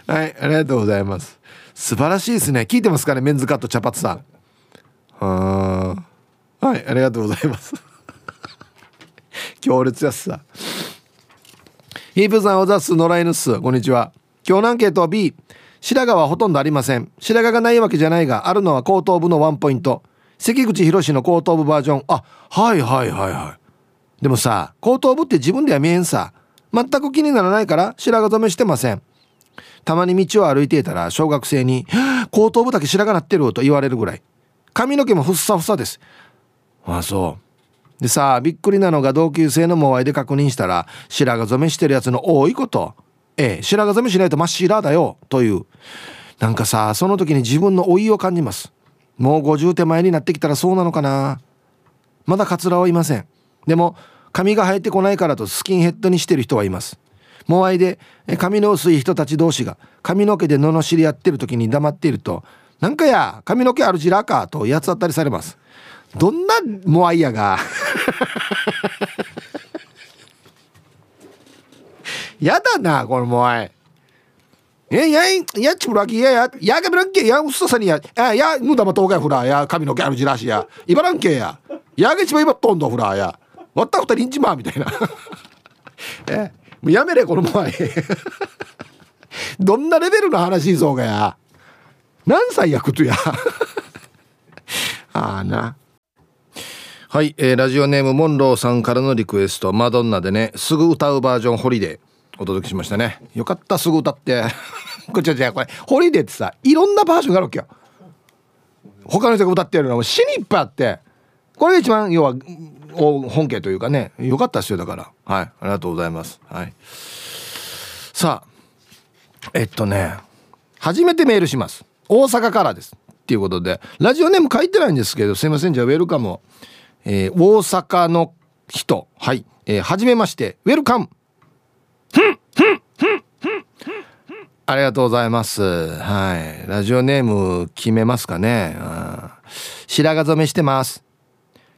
はいありがとうございます。素晴らしいですね。聞いてますかね？メンズカット茶髪さん。はいありがとうございます。強烈やすさ。ヒープさんおざす。野良犬っす。こんにちは。今日のアンケートは B 白髪はほとんどありません。白髪がないわけじゃないがあるのは後頭部のワンポイント。関口宏の後頭部バージョン。あはいはいはいはい。でもさ後頭部って自分では見えんさ。全く気にならないから白髪染めしてません。たまに道を歩いていたら小学生に「後頭部だけ白髪なってる」と言われるぐらい。髪の毛もふっさふさです。ああそう。でさびっくりなのが同級生のモアイで確認したら白髪染めしてるやつの多いこと。ええ、白髪染めしないと真っ白だよという。なんかさその時に自分の老いを感じます。もう50手前になってきたらそうなのかな。まだカツラはいません。でも髪が生えてこないからとスキンヘッドにしてる人はいます。モアイで髪の薄い人たち同士が髪の毛で罵り合ってる時に黙っていると「なんかや髪の毛あるじらか」と八つ当たりされます。どんなモアイやが。やだな、このもうい。え、やい、やっちむらきやや、やがぶらんけや、うっささにや、あ、や、むだまとうがふらや、髪の毛あるじらしや、いばらんけや、やがちばいばっとんどふらや、わったふたりんちまみたいな。え、もうやめれ、このもい。どんなレベルの話そうがや。何歳やくとや。ああな。はい、えー、ラジオネームモンローさんからのリクエストマドンナでねすぐ歌うバージョンホリデーお届けしましたね。よかったすぐ歌って。こちはじゃこれホリデーってさいろんなバージョンがあるわけよ。他の人が歌ってるのは死にいっぱいあって。これが一番要は本家というかね。よかったですよだから。はい。ありがとうございます。はい。さあえっとね初めてメールします。大阪からです。っていうことで。ラジオネーム書いてないんですけどすいませんじゃあウェルカムを、えー、大阪の人。はい、えー、はじめまして。ウェルカム。ありがとうございます。はい。ラジオネーム決めますかね。白髪染めしてます。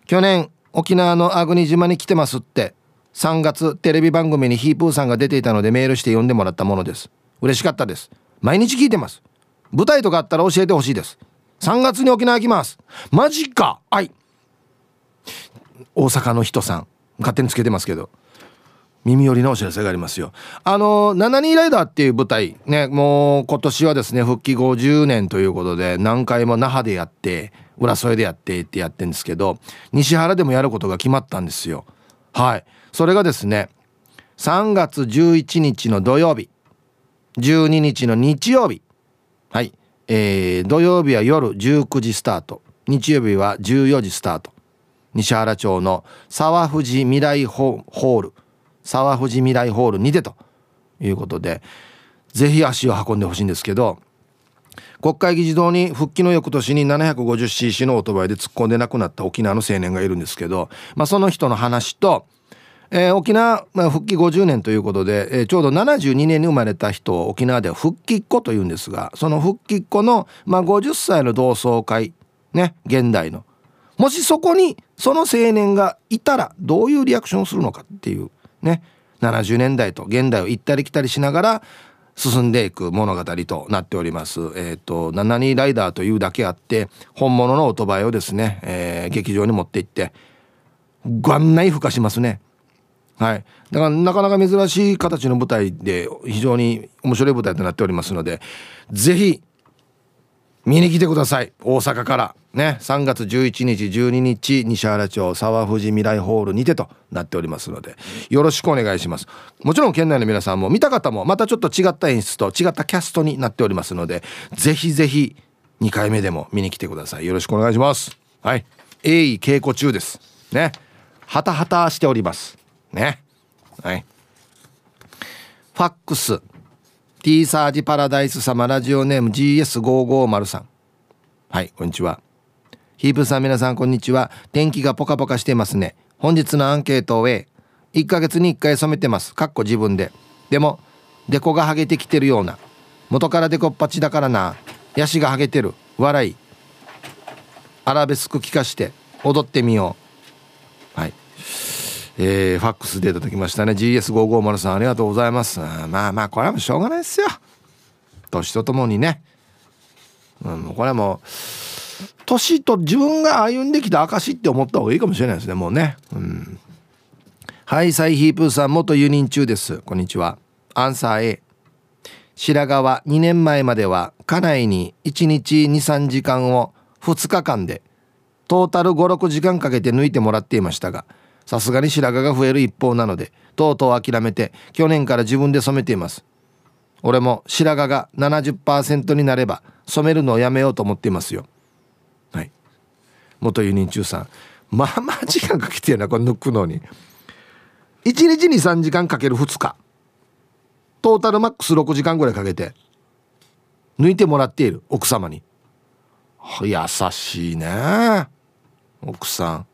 去年、沖縄の粟国島に来てますって、3月テレビ番組にヒープーさんが出ていたのでメールして呼んでもらったものです。嬉しかったです。毎日聞いてます。舞台とかあったら教えてほしいです。3月に沖縄来ます。マジかはい。大阪の人さん。勝手につけてますけど。耳寄りのお知らせがありますよ。あの、72ライダーっていう舞台、ね、もう今年はですね、復帰50年ということで、何回も那覇でやって、浦添でやってってやってんですけど、西原でもやることが決まったんですよ。はい。それがですね、3月11日の土曜日、12日の日曜日、はい。えー、土曜日は夜19時スタート、日曜日は14時スタート。西原町の沢藤未来ホール沢藤未来ホールにてということでぜひ足を運んでほしいんですけど国会議事堂に復帰の翌年に 750cc のオートバイで突っ込んで亡くなった沖縄の青年がいるんですけど、まあ、その人の話と、えー、沖縄、まあ、復帰50年ということで、えー、ちょうど72年に生まれた人を沖縄では復帰っ子というんですがその復帰っ子の、まあ、50歳の同窓会ね現代のもしそこにその青年がいたらどういうリアクションをするのかっていうね70年代と現代を行ったり来たりしながら進んでいく物語となっております。えっ、ー、と、72ライダーというだけあって、本物のオートバイをですね、えー、劇場に持って行って、ご案内吹かしますね。はい。だからなかなか珍しい形の舞台で非常に面白い舞台となっておりますので、ぜひ見に来てください。大阪から。ね、3月11日、12日、西原町沢藤未来ホールにてとなっておりますので、よろしくお願いします。もちろん県内の皆さんも見た方もまたちょっと違った演出と違ったキャストになっておりますので、ぜひぜひ2回目でも見に来てください。よろしくお願いします。はい。鋭意稽古中です。ね。はたはたしております。ね。はい。ファックス。T サージパラダイス様ラジオネーム GS550 さん。はい、こんにちは。ヒープさん皆さんこんにちは。天気がポカポカしてますね。本日のアンケートを A 1ヶ月に1回染めてます。かっこ自分で。でもデコがハゲてきてるような。元からデコっぱちだからな。ヤシがハゲてる。笑い。アラベスク聞かして踊ってみよう。はい。えー、ファックスでいただきましたね。GS550 さんありがとうございます。まあまあこれはもうしょうがないですよ。年とともにね。うんこれはもう年と自分が歩んできた証って思った方がいいかもしれないですねもうね。うん。はいサイヒープーさん元輸入中です。こんにちは。アンサー A 白髪は2年前までは家内に1日23時間を2日間でトータル56時間かけて抜いてもらっていましたがさすがに白髪が増える一方なのでとうとう諦めて去年から自分で染めています。俺も白髪が70%になれば染めるのをやめようと思っていますよ。はい。元輸入中さん。まあまあ時間かけてやなこれ抜くのに。1日に3時間かける2日。トータルマックス6時間ぐらいかけて抜いてもらっている奥様に。優しいね。奥さん。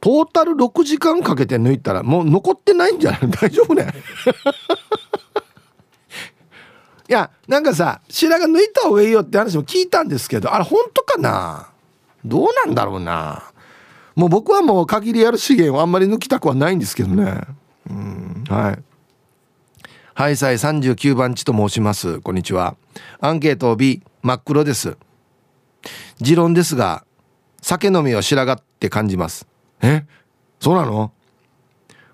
トータル6時間かけて抜いたらもう残ってないんじゃない？大丈夫ね？いやなんかさ白髪抜いた方がいいよって話も聞いたんですけどあれ本当かな？どうなんだろうな？もう僕はもう限りある資源をあんまり抜きたくはないんですけどね。うんはい。ハイサイ39番地と申します。こんにちは。アンケート B 真っ黒です。持論ですが酒飲みは白髪って感じます。え？そうなの？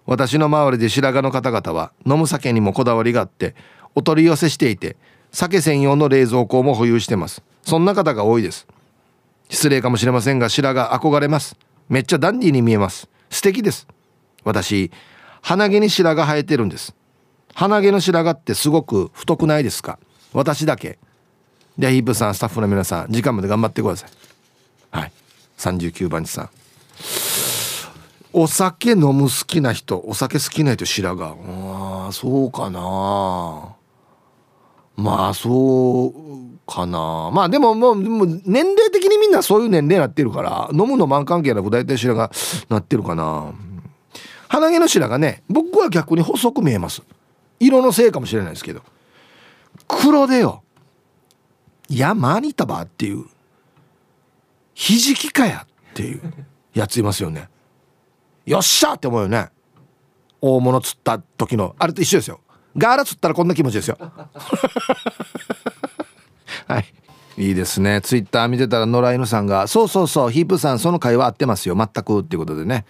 私の周りで白髪の方々は飲む酒にもこだわりがあってお取り寄せしていて酒専用の冷蔵庫も保有してます。そんな方が多いです。失礼かもしれませんが白髪憧れます。めっちゃダンディーに見えます。素敵です。私鼻毛に白髪生えてるんです。鼻毛の白髪ってすごく太くないですか？私だけ。でヒープさんスタッフの皆さん時間まで頑張ってください。はい。39番地さん。お酒飲む好きな人お酒好きな人白髪ああそうかな。まあそうかな。まあでももう年齢的にみんなそういう年齢になってるから飲むの満関係なく大体白髪なってるかな。鼻毛の白髪ね僕は逆に細く見えます。色のせいかもしれないですけど。黒でよいやマニタバっていうひじきかやっていうやついますよね。よっしゃって思うよね。大物釣った時の。あれと一緒ですよ。ガーラ釣ったらこんな気持ちですよ。はい。いいですね。ツイッター見てたら野良犬さんが「そうそうそうヒープさんその会話合ってますよ。全く」っていうことでね。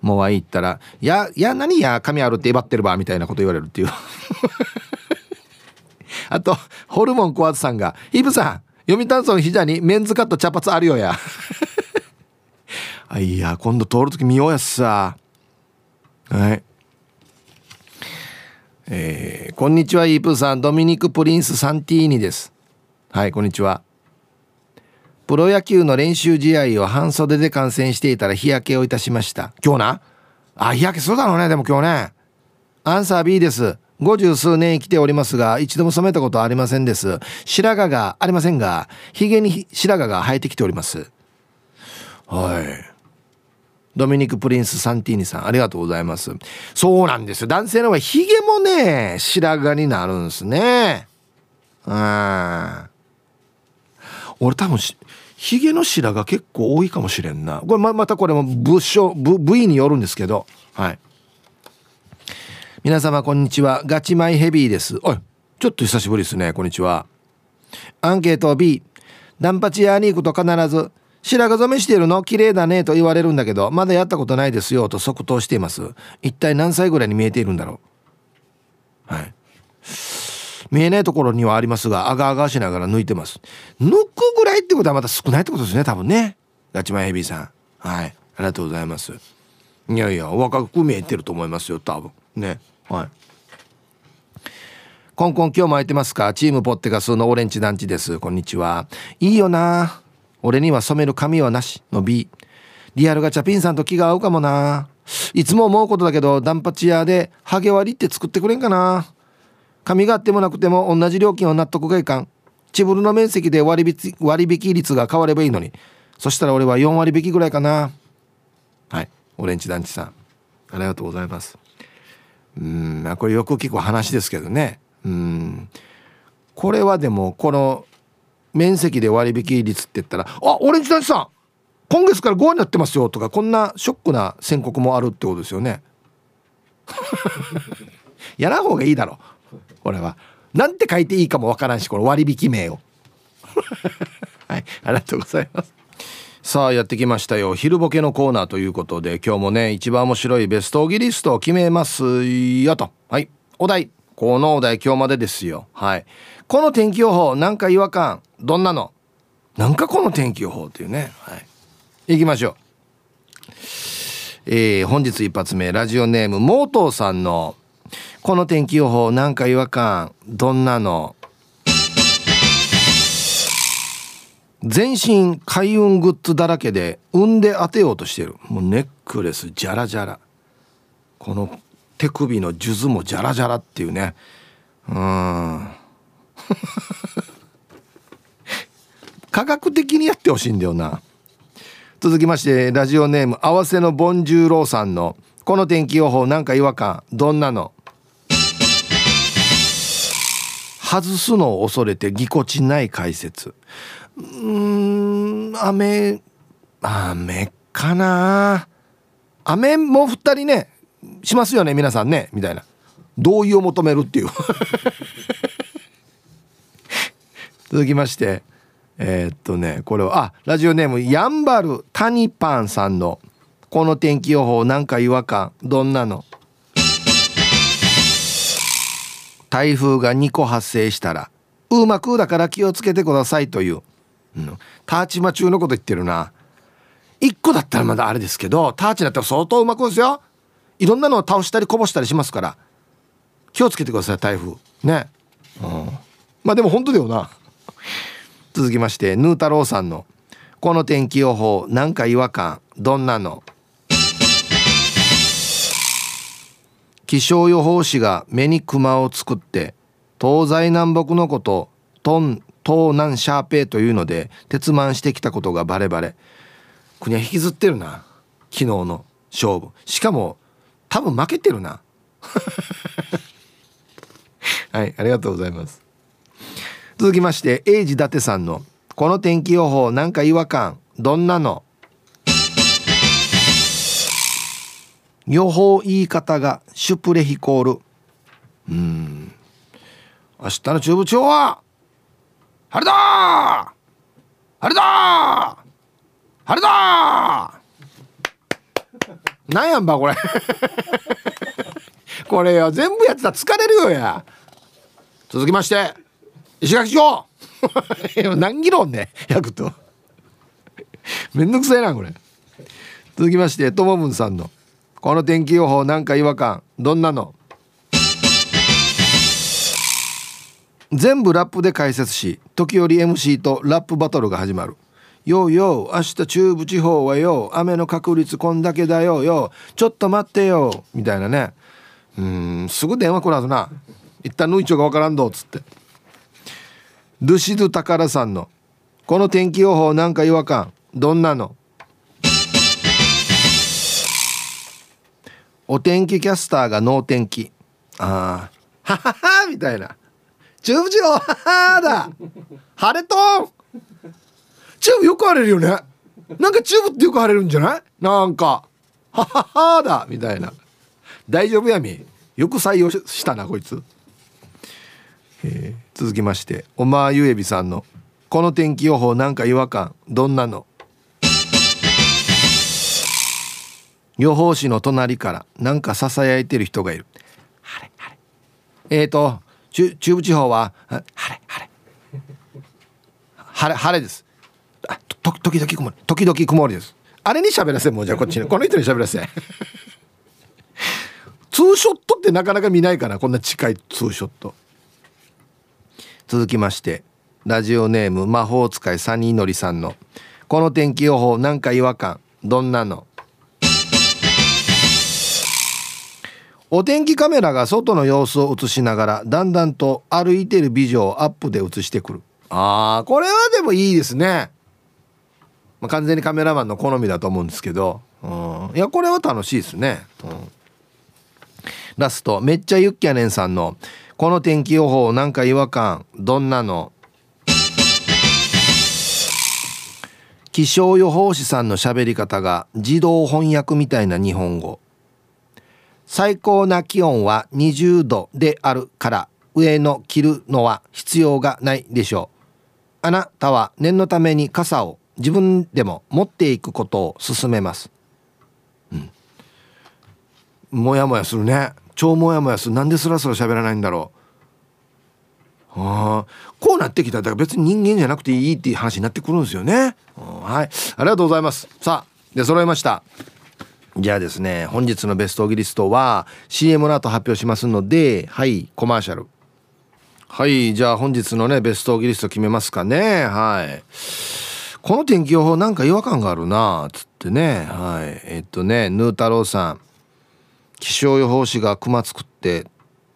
もう言ったら「やや何や髪あるってえばってるば」みたいなこと言われるっていう。あとホルモン小松さんが「イブさん読谷村膝にメンズカット茶髪あるよや」あいや今度通る時見ようやっさ。はい。えー、こんにちはイープーさん。ドミニク・プリンス・サンティーニです。はいこんにちは。プロ野球の練習試合を半袖で観戦していたら日焼けをいたしました。今日な？あ日焼けするだろうね。でも今日ね。アンサー B です。五十数年生きておりますが一度も染めたことはありませんです。白髪がありませんが髭に白髪が生えてきております。はい。ドミニク・プリンス・サンティーニさんありがとうございます。そうなんですよ。男性の方がヒゲもね白髪になるんですね。うん。俺多分ヒゲの白髪結構多いかもしれんな。これままたこれも部署部部位によるんですけど。はい。皆様こんにちは。ガチマイヘビーです。おいちょっと久しぶりですね。こんにちは。アンケート B ダンパチ屋に行くと必ず白髪染めしているの？綺麗だねと言われるんだけどまだやったことないですよと即答しています。一体何歳ぐらいに見えているんだろう？はい。見えないところにはありますがあがあがしながら抜いてます。抜くぐらいってことはまた少ないってことですね多分ね。ガチマンヘビーさん。はい。ありがとうございます。いやいや若く見えてると思いますよ多分。ね。はい。コンコン今日も空いてますか？チームポッテガスのオレンジ団地です。こんにちは。いいよな。俺には染める髪はなし。の B リアルガチャピンさんと気が合うかもな。いつも思うことだけどダンパチ屋でハゲ割りって作ってくれんかな。髪があってもなくても同じ料金は納得がいかん。チブルの面積で割引割引率が変わればいいのに。そしたら俺は4割引きぐらいかな。はい。オレンジ団地さん。ありがとうございます。うん。これよく聞く話ですけどね。うん。これはでもこの面積で割引率って言ったら「あオレンジ団地さん今月から5になってますよ」とかこんなショックな宣告もあるってことですよね。やらん方がいいだろこれは。なんて書いていいかもわからんしこの割引名を。はいありがとうございます。さあやってきましたよ昼ボケのコーナーということで今日もね一番面白いベストギリストを決めますよとはいお題このお題今日までですよはいこの天気予報なんか違和感どんなの？なんかこの天気予報っていうね。はい。行きましょう。えー、本日一発目。ラジオネームモートーさんの「この天気予報なんか違和感どんなの?」全身開運グッズだらけで産んで当てようとしてる。もうネックレスジャラジャラ。この手首の数珠もジャラジャラっていうね。うん。科学的にやってほしいんだよな。続きましてラジオネーム合わせのボンジューローさんの「この天気予報なんか違和感どんなの?」外すのを恐れてぎこちない解説。うん雨雨かな。雨も降ったりねしますよね皆さんねみたいな。同意を求めるっていう。続きましてえー、っとねこれはあラジオネームやんばるタニパンさんの「この天気予報なんか違和感どんなの?」台風が2個発生したらうまくだから気をつけてくださいという、うん、ターチマ中のこと言ってるな。1個だったらまだあれですけどターチだったら相当うまくですよ。いろんなのを倒したりこぼしたりしますから。気をつけてください台風。ね、うん、まあでも本当だよな。続きましてヌー太郎さんの「この天気予報なんか違和感どんなの?」気象予報士が目にクマを作って東西南北のことトン東南シャーペーというので鉄腕してきたことがバレバレ。国は引きずってるな昨日の勝負。しかも多分負けてるな。はいありがとうございます。続きまして英治伊達さんの「この天気予報なんか違和感どんなの?」予報言い方がシュプレヒコール。うん。明日の中部地方は晴れだ晴れだ晴れだなんやんばこれ。これよ全部やってたら疲れるよや。続きまして石垣町。何議論ね焼くと。めんどくさいなこれ。続きましてともぶんさんの「この天気予報なんか違和感どんなの?」全部ラップで解説し時折 MC とラップバトルが始まる「ようよう明日中部地方はよ雨の確率こんだけだよよちょっと待ってよ」みたいなね。うんすぐ電話来らずな。一旦ぬいちょがわからんどっつって。ルシド宝さんの「この天気予報なんか違和感どんなの?」お天気キャスターが能天気。ああ はははみたいな。中部地方ははだ。晴れとん。中部よく晴れるよね。なんか中部ってよく晴れるんじゃない？なんか。はははだ。みたいな。大丈夫やみ。よく採用したなこいつ、続きましておまゆえびさんの「この天気予報なんか違和感どんなの?」予報士の隣からなんかささやいてる人がいる。晴れ晴れ。えーと中中部地方は晴れ晴れ。晴れ晴れです。あと時々曇り時々曇りです。あれに喋らせもうじゃあこっちに この人に喋らせ。ツーショットってなかなか見ないかなこんな近いツーショット。続きましてラジオネーム魔法使いサニーのりさんの「この天気予報なんか違和感どんなの?」お天気カメラが外の様子を映しながらだんだんと歩いてる美女をアップで映してくる。あーこれはでもいいですね、まあ、完全にカメラマンの好みだと思うんですけど、うん、いやこれは楽しいですね、うん、ラストめっちゃユッキャネンさんの「この天気予報なんか違和感どんなの?」気象予報士さんの喋り方が自動翻訳みたいな日本語。最高な気温は20度であるから上の着るのは必要がないでしょう。あなたは念のために傘を自分でも持っていくことを勧めます。うん。もやもやするね。超もやもやする。なんでスラスラ喋らないんだろう。あこうなってきたらだから別に人間じゃなくていいっていう話になってくるんですよね。はい。ありがとうございます。さあで揃いました。じゃあですね本日のベストオギリストは CM の後発表しますのではいコマーシャル。はいじゃあ本日のねベストオギリスト決めますかね。はい。この天気予報なんか違和感があるなっつってね。はい。えっとねヌー太郎さん。気象予報士が熊作って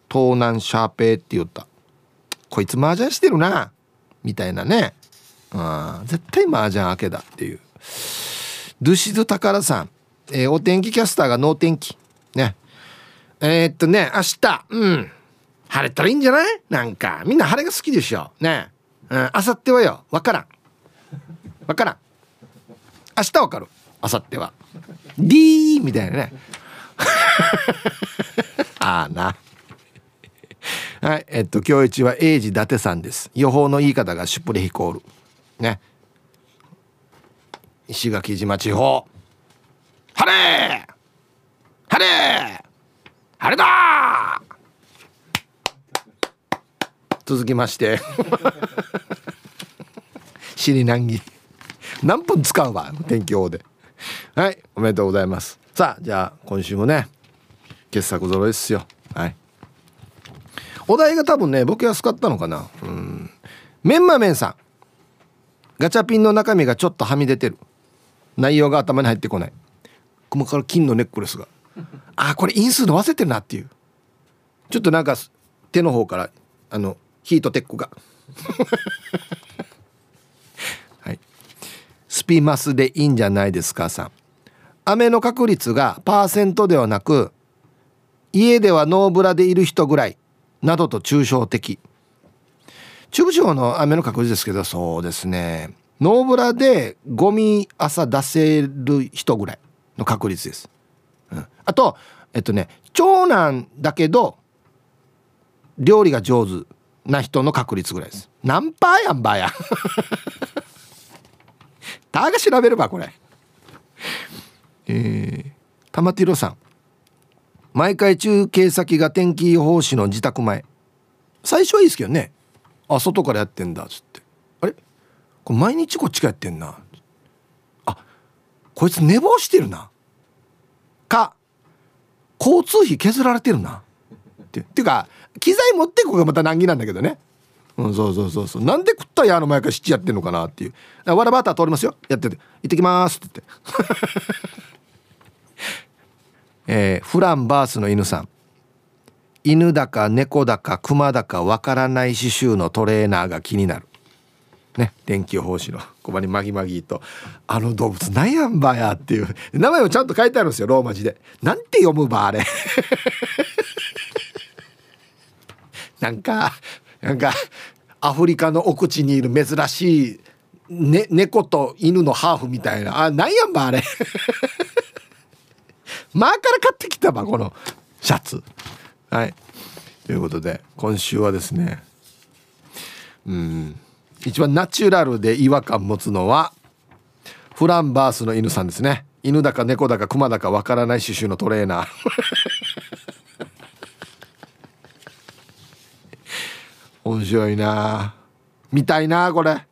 東南シャーペーって言ったこいつ麻雀してるなみたいなねうん絶対麻雀明けだっていうドゥシズ宝さんえー、お天気キャスターが能天気。ね。えー、っとね、明日、うん。晴れたらいいんじゃない？なんか、みんな晴れが好きでしょ。ね。うん、明後日はよ、わからん。わからん。明日わかる。明後日は。D みたいなね。ああな。はい、えっと、今日一は英治伊達さんです。予報の言い方がシュプレヒコール。ね。石垣島地方。晴れ晴れ晴れだ続きまして 尻難儀何分使うわ天気予報ではいおめでとうございますさあじゃあ今週もね傑作揃いですよ。はい。お題が多分ね僕安かったのかな。うん。メンマメンさん。ガチャピンの中身がちょっとはみ出てる。内容が頭に入ってこない。細から金のネックレスが。あこれ因数の忘れてるなっていう。ちょっとなんか手の方からあのヒートテックが。はい。スピマスでいいんじゃないですかさん。雨の確率がパーセントではなく家ではノーブラでいる人ぐらいなどと抽象的。中部地方の雨の確率ですけどそうですね。ノーブラでゴミ朝出せる人ぐらいの確率です、うん、あとえっとね長男だけど料理が上手な人の確率ぐらいです。何パーやんばや。たが調べればこれ。えー、玉ティロさん。毎回中継先が天気予報士の自宅前。最初はいいですけどね。あ外からやってんだっつって。あれ？これ毎日こっちがやってんな。あこいつ寝坊してるな。か交通費削られてるな。って。っていうか機材持ってこがまた難儀なんだけどね。うん、そうそうそうそう。なんで食ったやあの前から七やってんのかなっていう「わらバーター通りますよ。やってて。行ってきます」って言って。えー、フランバースの犬さん。犬だか猫だか熊だかわからない刺繍のトレーナーが気になる。ね天気予報士の小場にマギマギと「あの動物なんやんばや」っていう名前もちゃんと書いてあるんですよローマ字で。なんて読むばあれ。なんかなんかアフリカの奥地にいる珍しい、ね、猫と犬のハーフみたいな。あなんやんばあれ。マーから買ってきたばこのシャツ。はい。ということで今週はですねうん一番ナチュラルで違和感持つのはフランバースの犬さんですね。犬だか猫だか熊だかわからない刺繍のトレーナー。面白いな。見たいなこれ。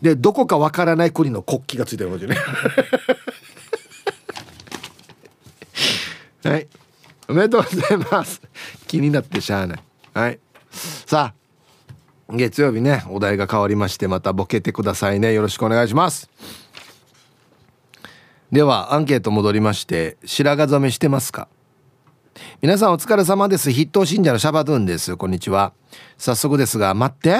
でどこかわからない国の国旗がついてる文字ねはい。おめでとうございます。気になってしゃあない。はい。さあ月曜日ねお題が変わりましてまたボケてくださいね。よろしくお願いします。ではアンケート戻りまして白髪染めしてますか？皆さんお疲れ様です。筆頭信者のシャバドゥンです。こんにちは。早速ですが待って。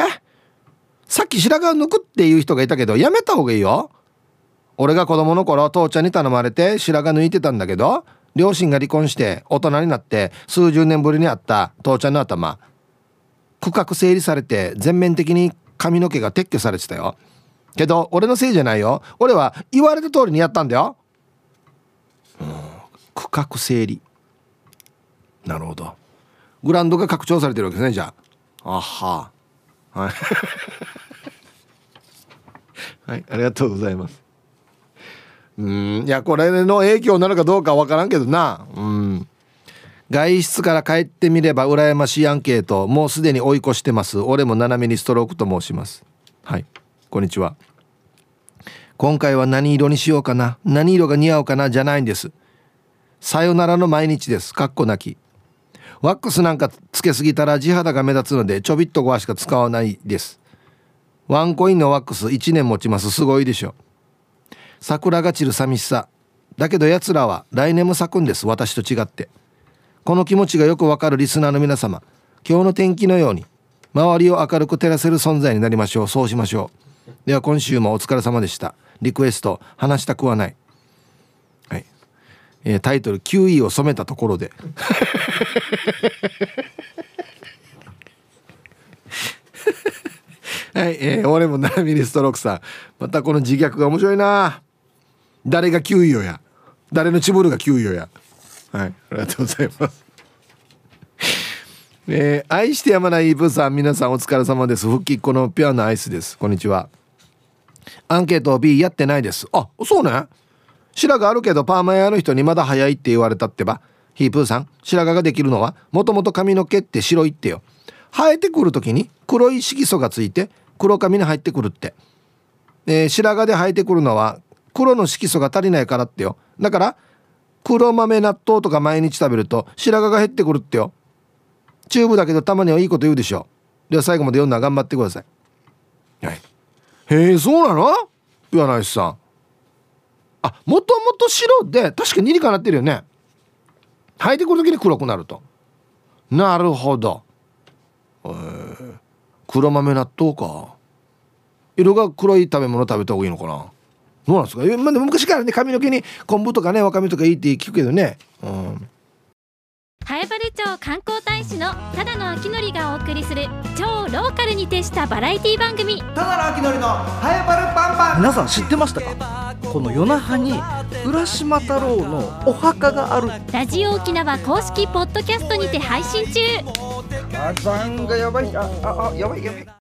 さっき白髪抜くっていう人がいたけどやめた方がいいよ。俺が子供の頃父ちゃんに頼まれて白髪抜いてたんだけど両親が離婚して大人になって数十年ぶりに会った父ちゃんの頭。区画整理されて全面的に髪の毛が撤去されてたよ。けど俺のせいじゃないよ。俺は言われた通りにやったんだよ、うん、区画整理。なるほど。グランドが拡張されてるわけですねじゃあ。あは。はい。はいありがとうございますうん。いやこれの影響なのかどうかわからんけどな。うん。外出から帰ってみれば羨ましいアンケートもうすでに追い越してます。俺も斜めにストロークと申します。はい。こんにちは。今回は何色にしようかな。何色が似合うかなじゃないんです。さよならの毎日です。かっこなき。ワックスなんかつけすぎたら地肌が目立つのでちょびっとごわしか使わないです。ワンコインのワックス1年持ちます。すごいでしょ。桜が散る寂しさ。だけど奴らは来年も咲くんです。私と違って。この気持ちがよくわかるリスナーの皆様。今日の天気のように。周りを明るく照らせる存在になりましょう。そうしましょう。では今週もお疲れ様でした。リクエスト話したくはない。えー、タイトル「9位を染めたところで」はい、えー、俺も7ミリストロークさん。またこの自虐が面白いな。誰が9位よや。誰のチブルが9位よや。はい。ありがとうございます。えー、愛してやまないイブさん皆さんお疲れ様です。復帰っ子のピュアなアイスです。こんにちは。アンケート B やってないです。あそうね。白髪あるけどパーマ屋の人にまだ早いって言われたってば。ヒープーさん白髪ができるのはもともと髪の毛って白いってよ。生えてくる時に黒い色素がついて黒髪に入ってくるって、えー、白髪で生えてくるのは黒の色素が足りないからってよ。だから黒豆納豆とか毎日食べると白髪が減ってくるってよ。チューブだけどたまにはいいこと言うでしょ。では最後まで読んだら頑張ってください。はい。へえそうなの？言わないしさん。あもともと白で確かに理かなってるよね。生えてくる時に黒くなると。なるほど、えー、黒豆納豆か。色が黒い食べ物食べた方がいいのかな？どうなんですか、まあ、昔からね髪の毛に昆布とかねわかめとかいいって聞くけどね。うん。南風原町観光大使のただの秋のがお送りする超ローカルに徹したバラエティ番組。ただの秋のりのハエバルパンパン。皆さん知ってましたか？この夜那覇に浦島太郎のお墓がある。ラジオ沖縄公式ポッドキャストにて配信中。火山がやばい。ああやばいやばい